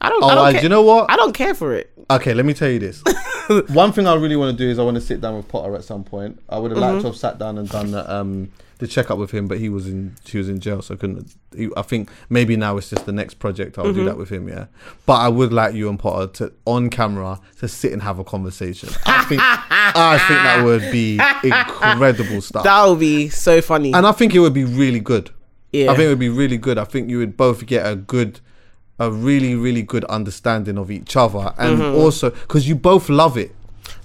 I don't. Oh, I don't care. you know what? I don't care for it. Okay, let me tell you this. One thing I really want to do is I want to sit down with Potter at some point. I would have liked to have sat down and done the, um, the checkup with him, but he was in she was in jail, so I couldn't. He, I think maybe now it's just the next project. I'll do that with him, yeah. But I would like you and Potter to on camera to sit and have a conversation. I think I think that would be incredible stuff, That would be so funny. and I think it would be really good. yeah. I think it would be really good. I think you would both get a good, a really, really good understanding of each other, and Mm-hmm. also because you both love it.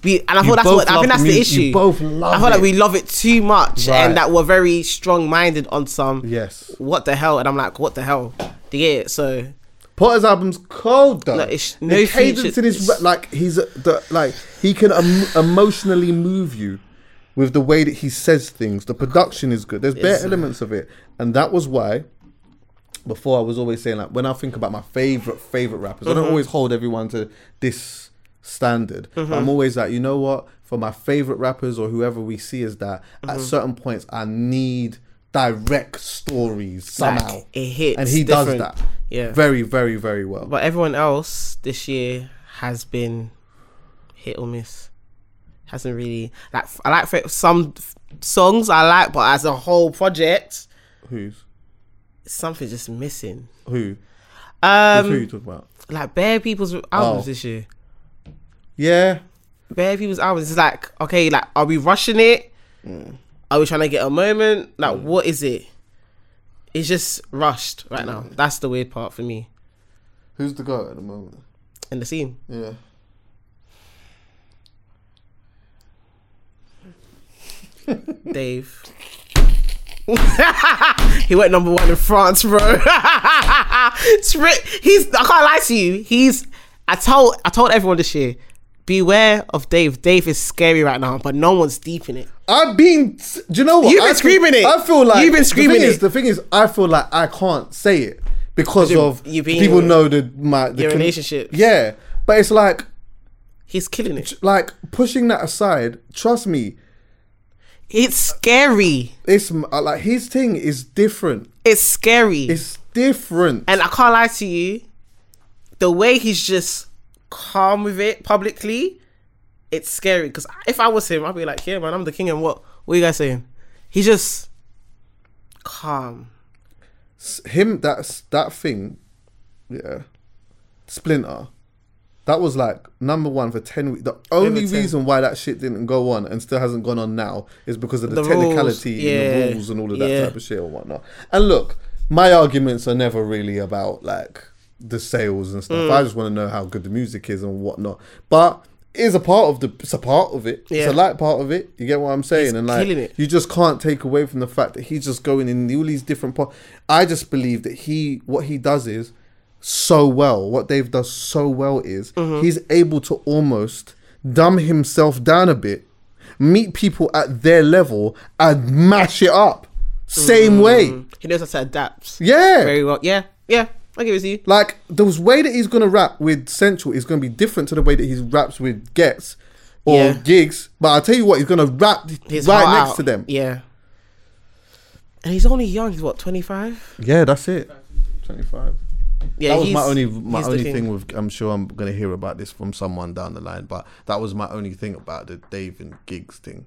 We and I You thought that's what I think that's the music. issue. You both love I feel like we love it too much, Right. and that we're very strong minded on some. Yes, What the hell? And I'm like, what the hell? Do you get it? So Potter's album's cold though. No, it's- the cadence in his like he's the like he can em- emotionally move you with the way that he says things. The production is good. There's bare elements of it, and that was why. Before I was always saying like when I think about my favorite favorite rappers, I don't mm-hmm. always hold everyone to this standard. But I'm always like, you know what? For my favorite rappers or whoever we see as that, at mm-hmm. certain points I need direct stories like, somehow. it hits. and he different. does that Yeah. very, very, very well. But everyone else this year has been hit or miss. Hasn't really like I like some songs I like, but as a whole project, Who's something's just missing. Who? Um, who you talk about? Like bare people's oh. albums oh. this year. Yeah. Bare people's albums. It's like okay, like are we rushing it? Mm. Are we trying to get a moment? Like mm. what is it? It's just rushed right mm. now. That's the weird part for me. Who's the guy at the moment? In the scene. Yeah. Dave. he went number one in France, bro. He's. I can't lie to you. He's. I told. I told everyone this year. Beware of Dave. Dave is scary right now, but no one's deep in it. I've been. Do you know what? You've been I feel- screaming it. I feel like You've been screaming the thing it. Is, the thing is, I feel like I can't say it because of you're being- people know the my the Your con- relationships. Yeah, but it's like He's killing it. like pushing that aside. Trust me, It's scary. it's uh, like his thing is different. It's scary. It's different. And I can't lie to you, the way he's just calm with it publicly, it's scary. Because if I was him, I'd be like, yeah, man, I'm the king and what? What are you guys saying? He's just calm. him that's that thing yeah splinter that was like number one for 10 weeks the only 10. reason why that shit didn't go on and still hasn't gone on now is because of the, The technicality in yeah, the rules and all of that yeah. type of shit and whatnot and look my arguments are never really about like the sales and stuff Mm. i just want to know how good the music is and whatnot but it is a part of the it's a part of it Yeah. it's a light part of it you get what i'm saying He's and like you just can't take away from the fact that he's just going in all these different parts. I just believe that he, what he does is so well. What Dave does so well is Mm-hmm. he's able to almost dumb himself down a bit, meet people at their level, and mash it up. Same way. He knows how to adapt Yeah. Very well. Yeah, yeah, I give it to you. Like the way that he's gonna rap with Central is gonna be different to the way that he raps with Gets or Yeah. Giggs. But I'll tell you what, he's gonna rap His right next out. to them. Yeah. And he's only young. He's what, 25? Yeah, that's it. Twenty five. Yeah, that was my only my only thing with. I'm sure I'm gonna hear about this from someone down the line, but that was my only thing about the Dave and Giggs thing.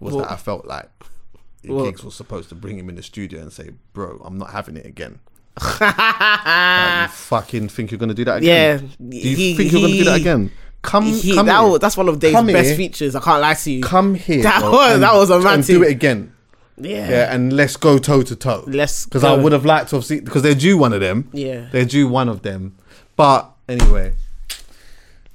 Was What? that I felt like What? Giggs was supposed to bring him in the studio and say, "Bro, I'm not having it again." Like, you fucking think you're gonna do that again? Yeah, Do you he- think you're gonna do that again? Come, He, come that here. was, that's one of Dave's Come best here. features. I can't lie to you. Come here. That bro, was- that was a and do it again. Yeah. Yeah, and let's go toe to toe. Let's because I would have liked to have seen because they're due one of them. Yeah. they're due one of them. But anyway,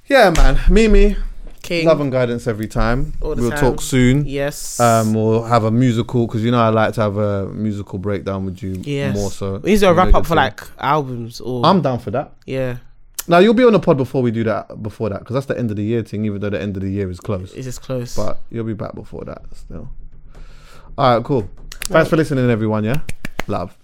yeah, man, Mimi, King. love and guidance every time. All the we'll time. talk soon. Yes. Um, we'll have a musical because you know I like to have a musical breakdown with you yes. more so. We need to wrap up for like albums or. I'm down for that. yeah. Now you'll be on the pod before we do that. Before that, because that's the end of the year thing. Even though the end of the year is close, It's just close. but you'll be back before that still. All right, cool. Thanks for listening, everyone. Yeah, love.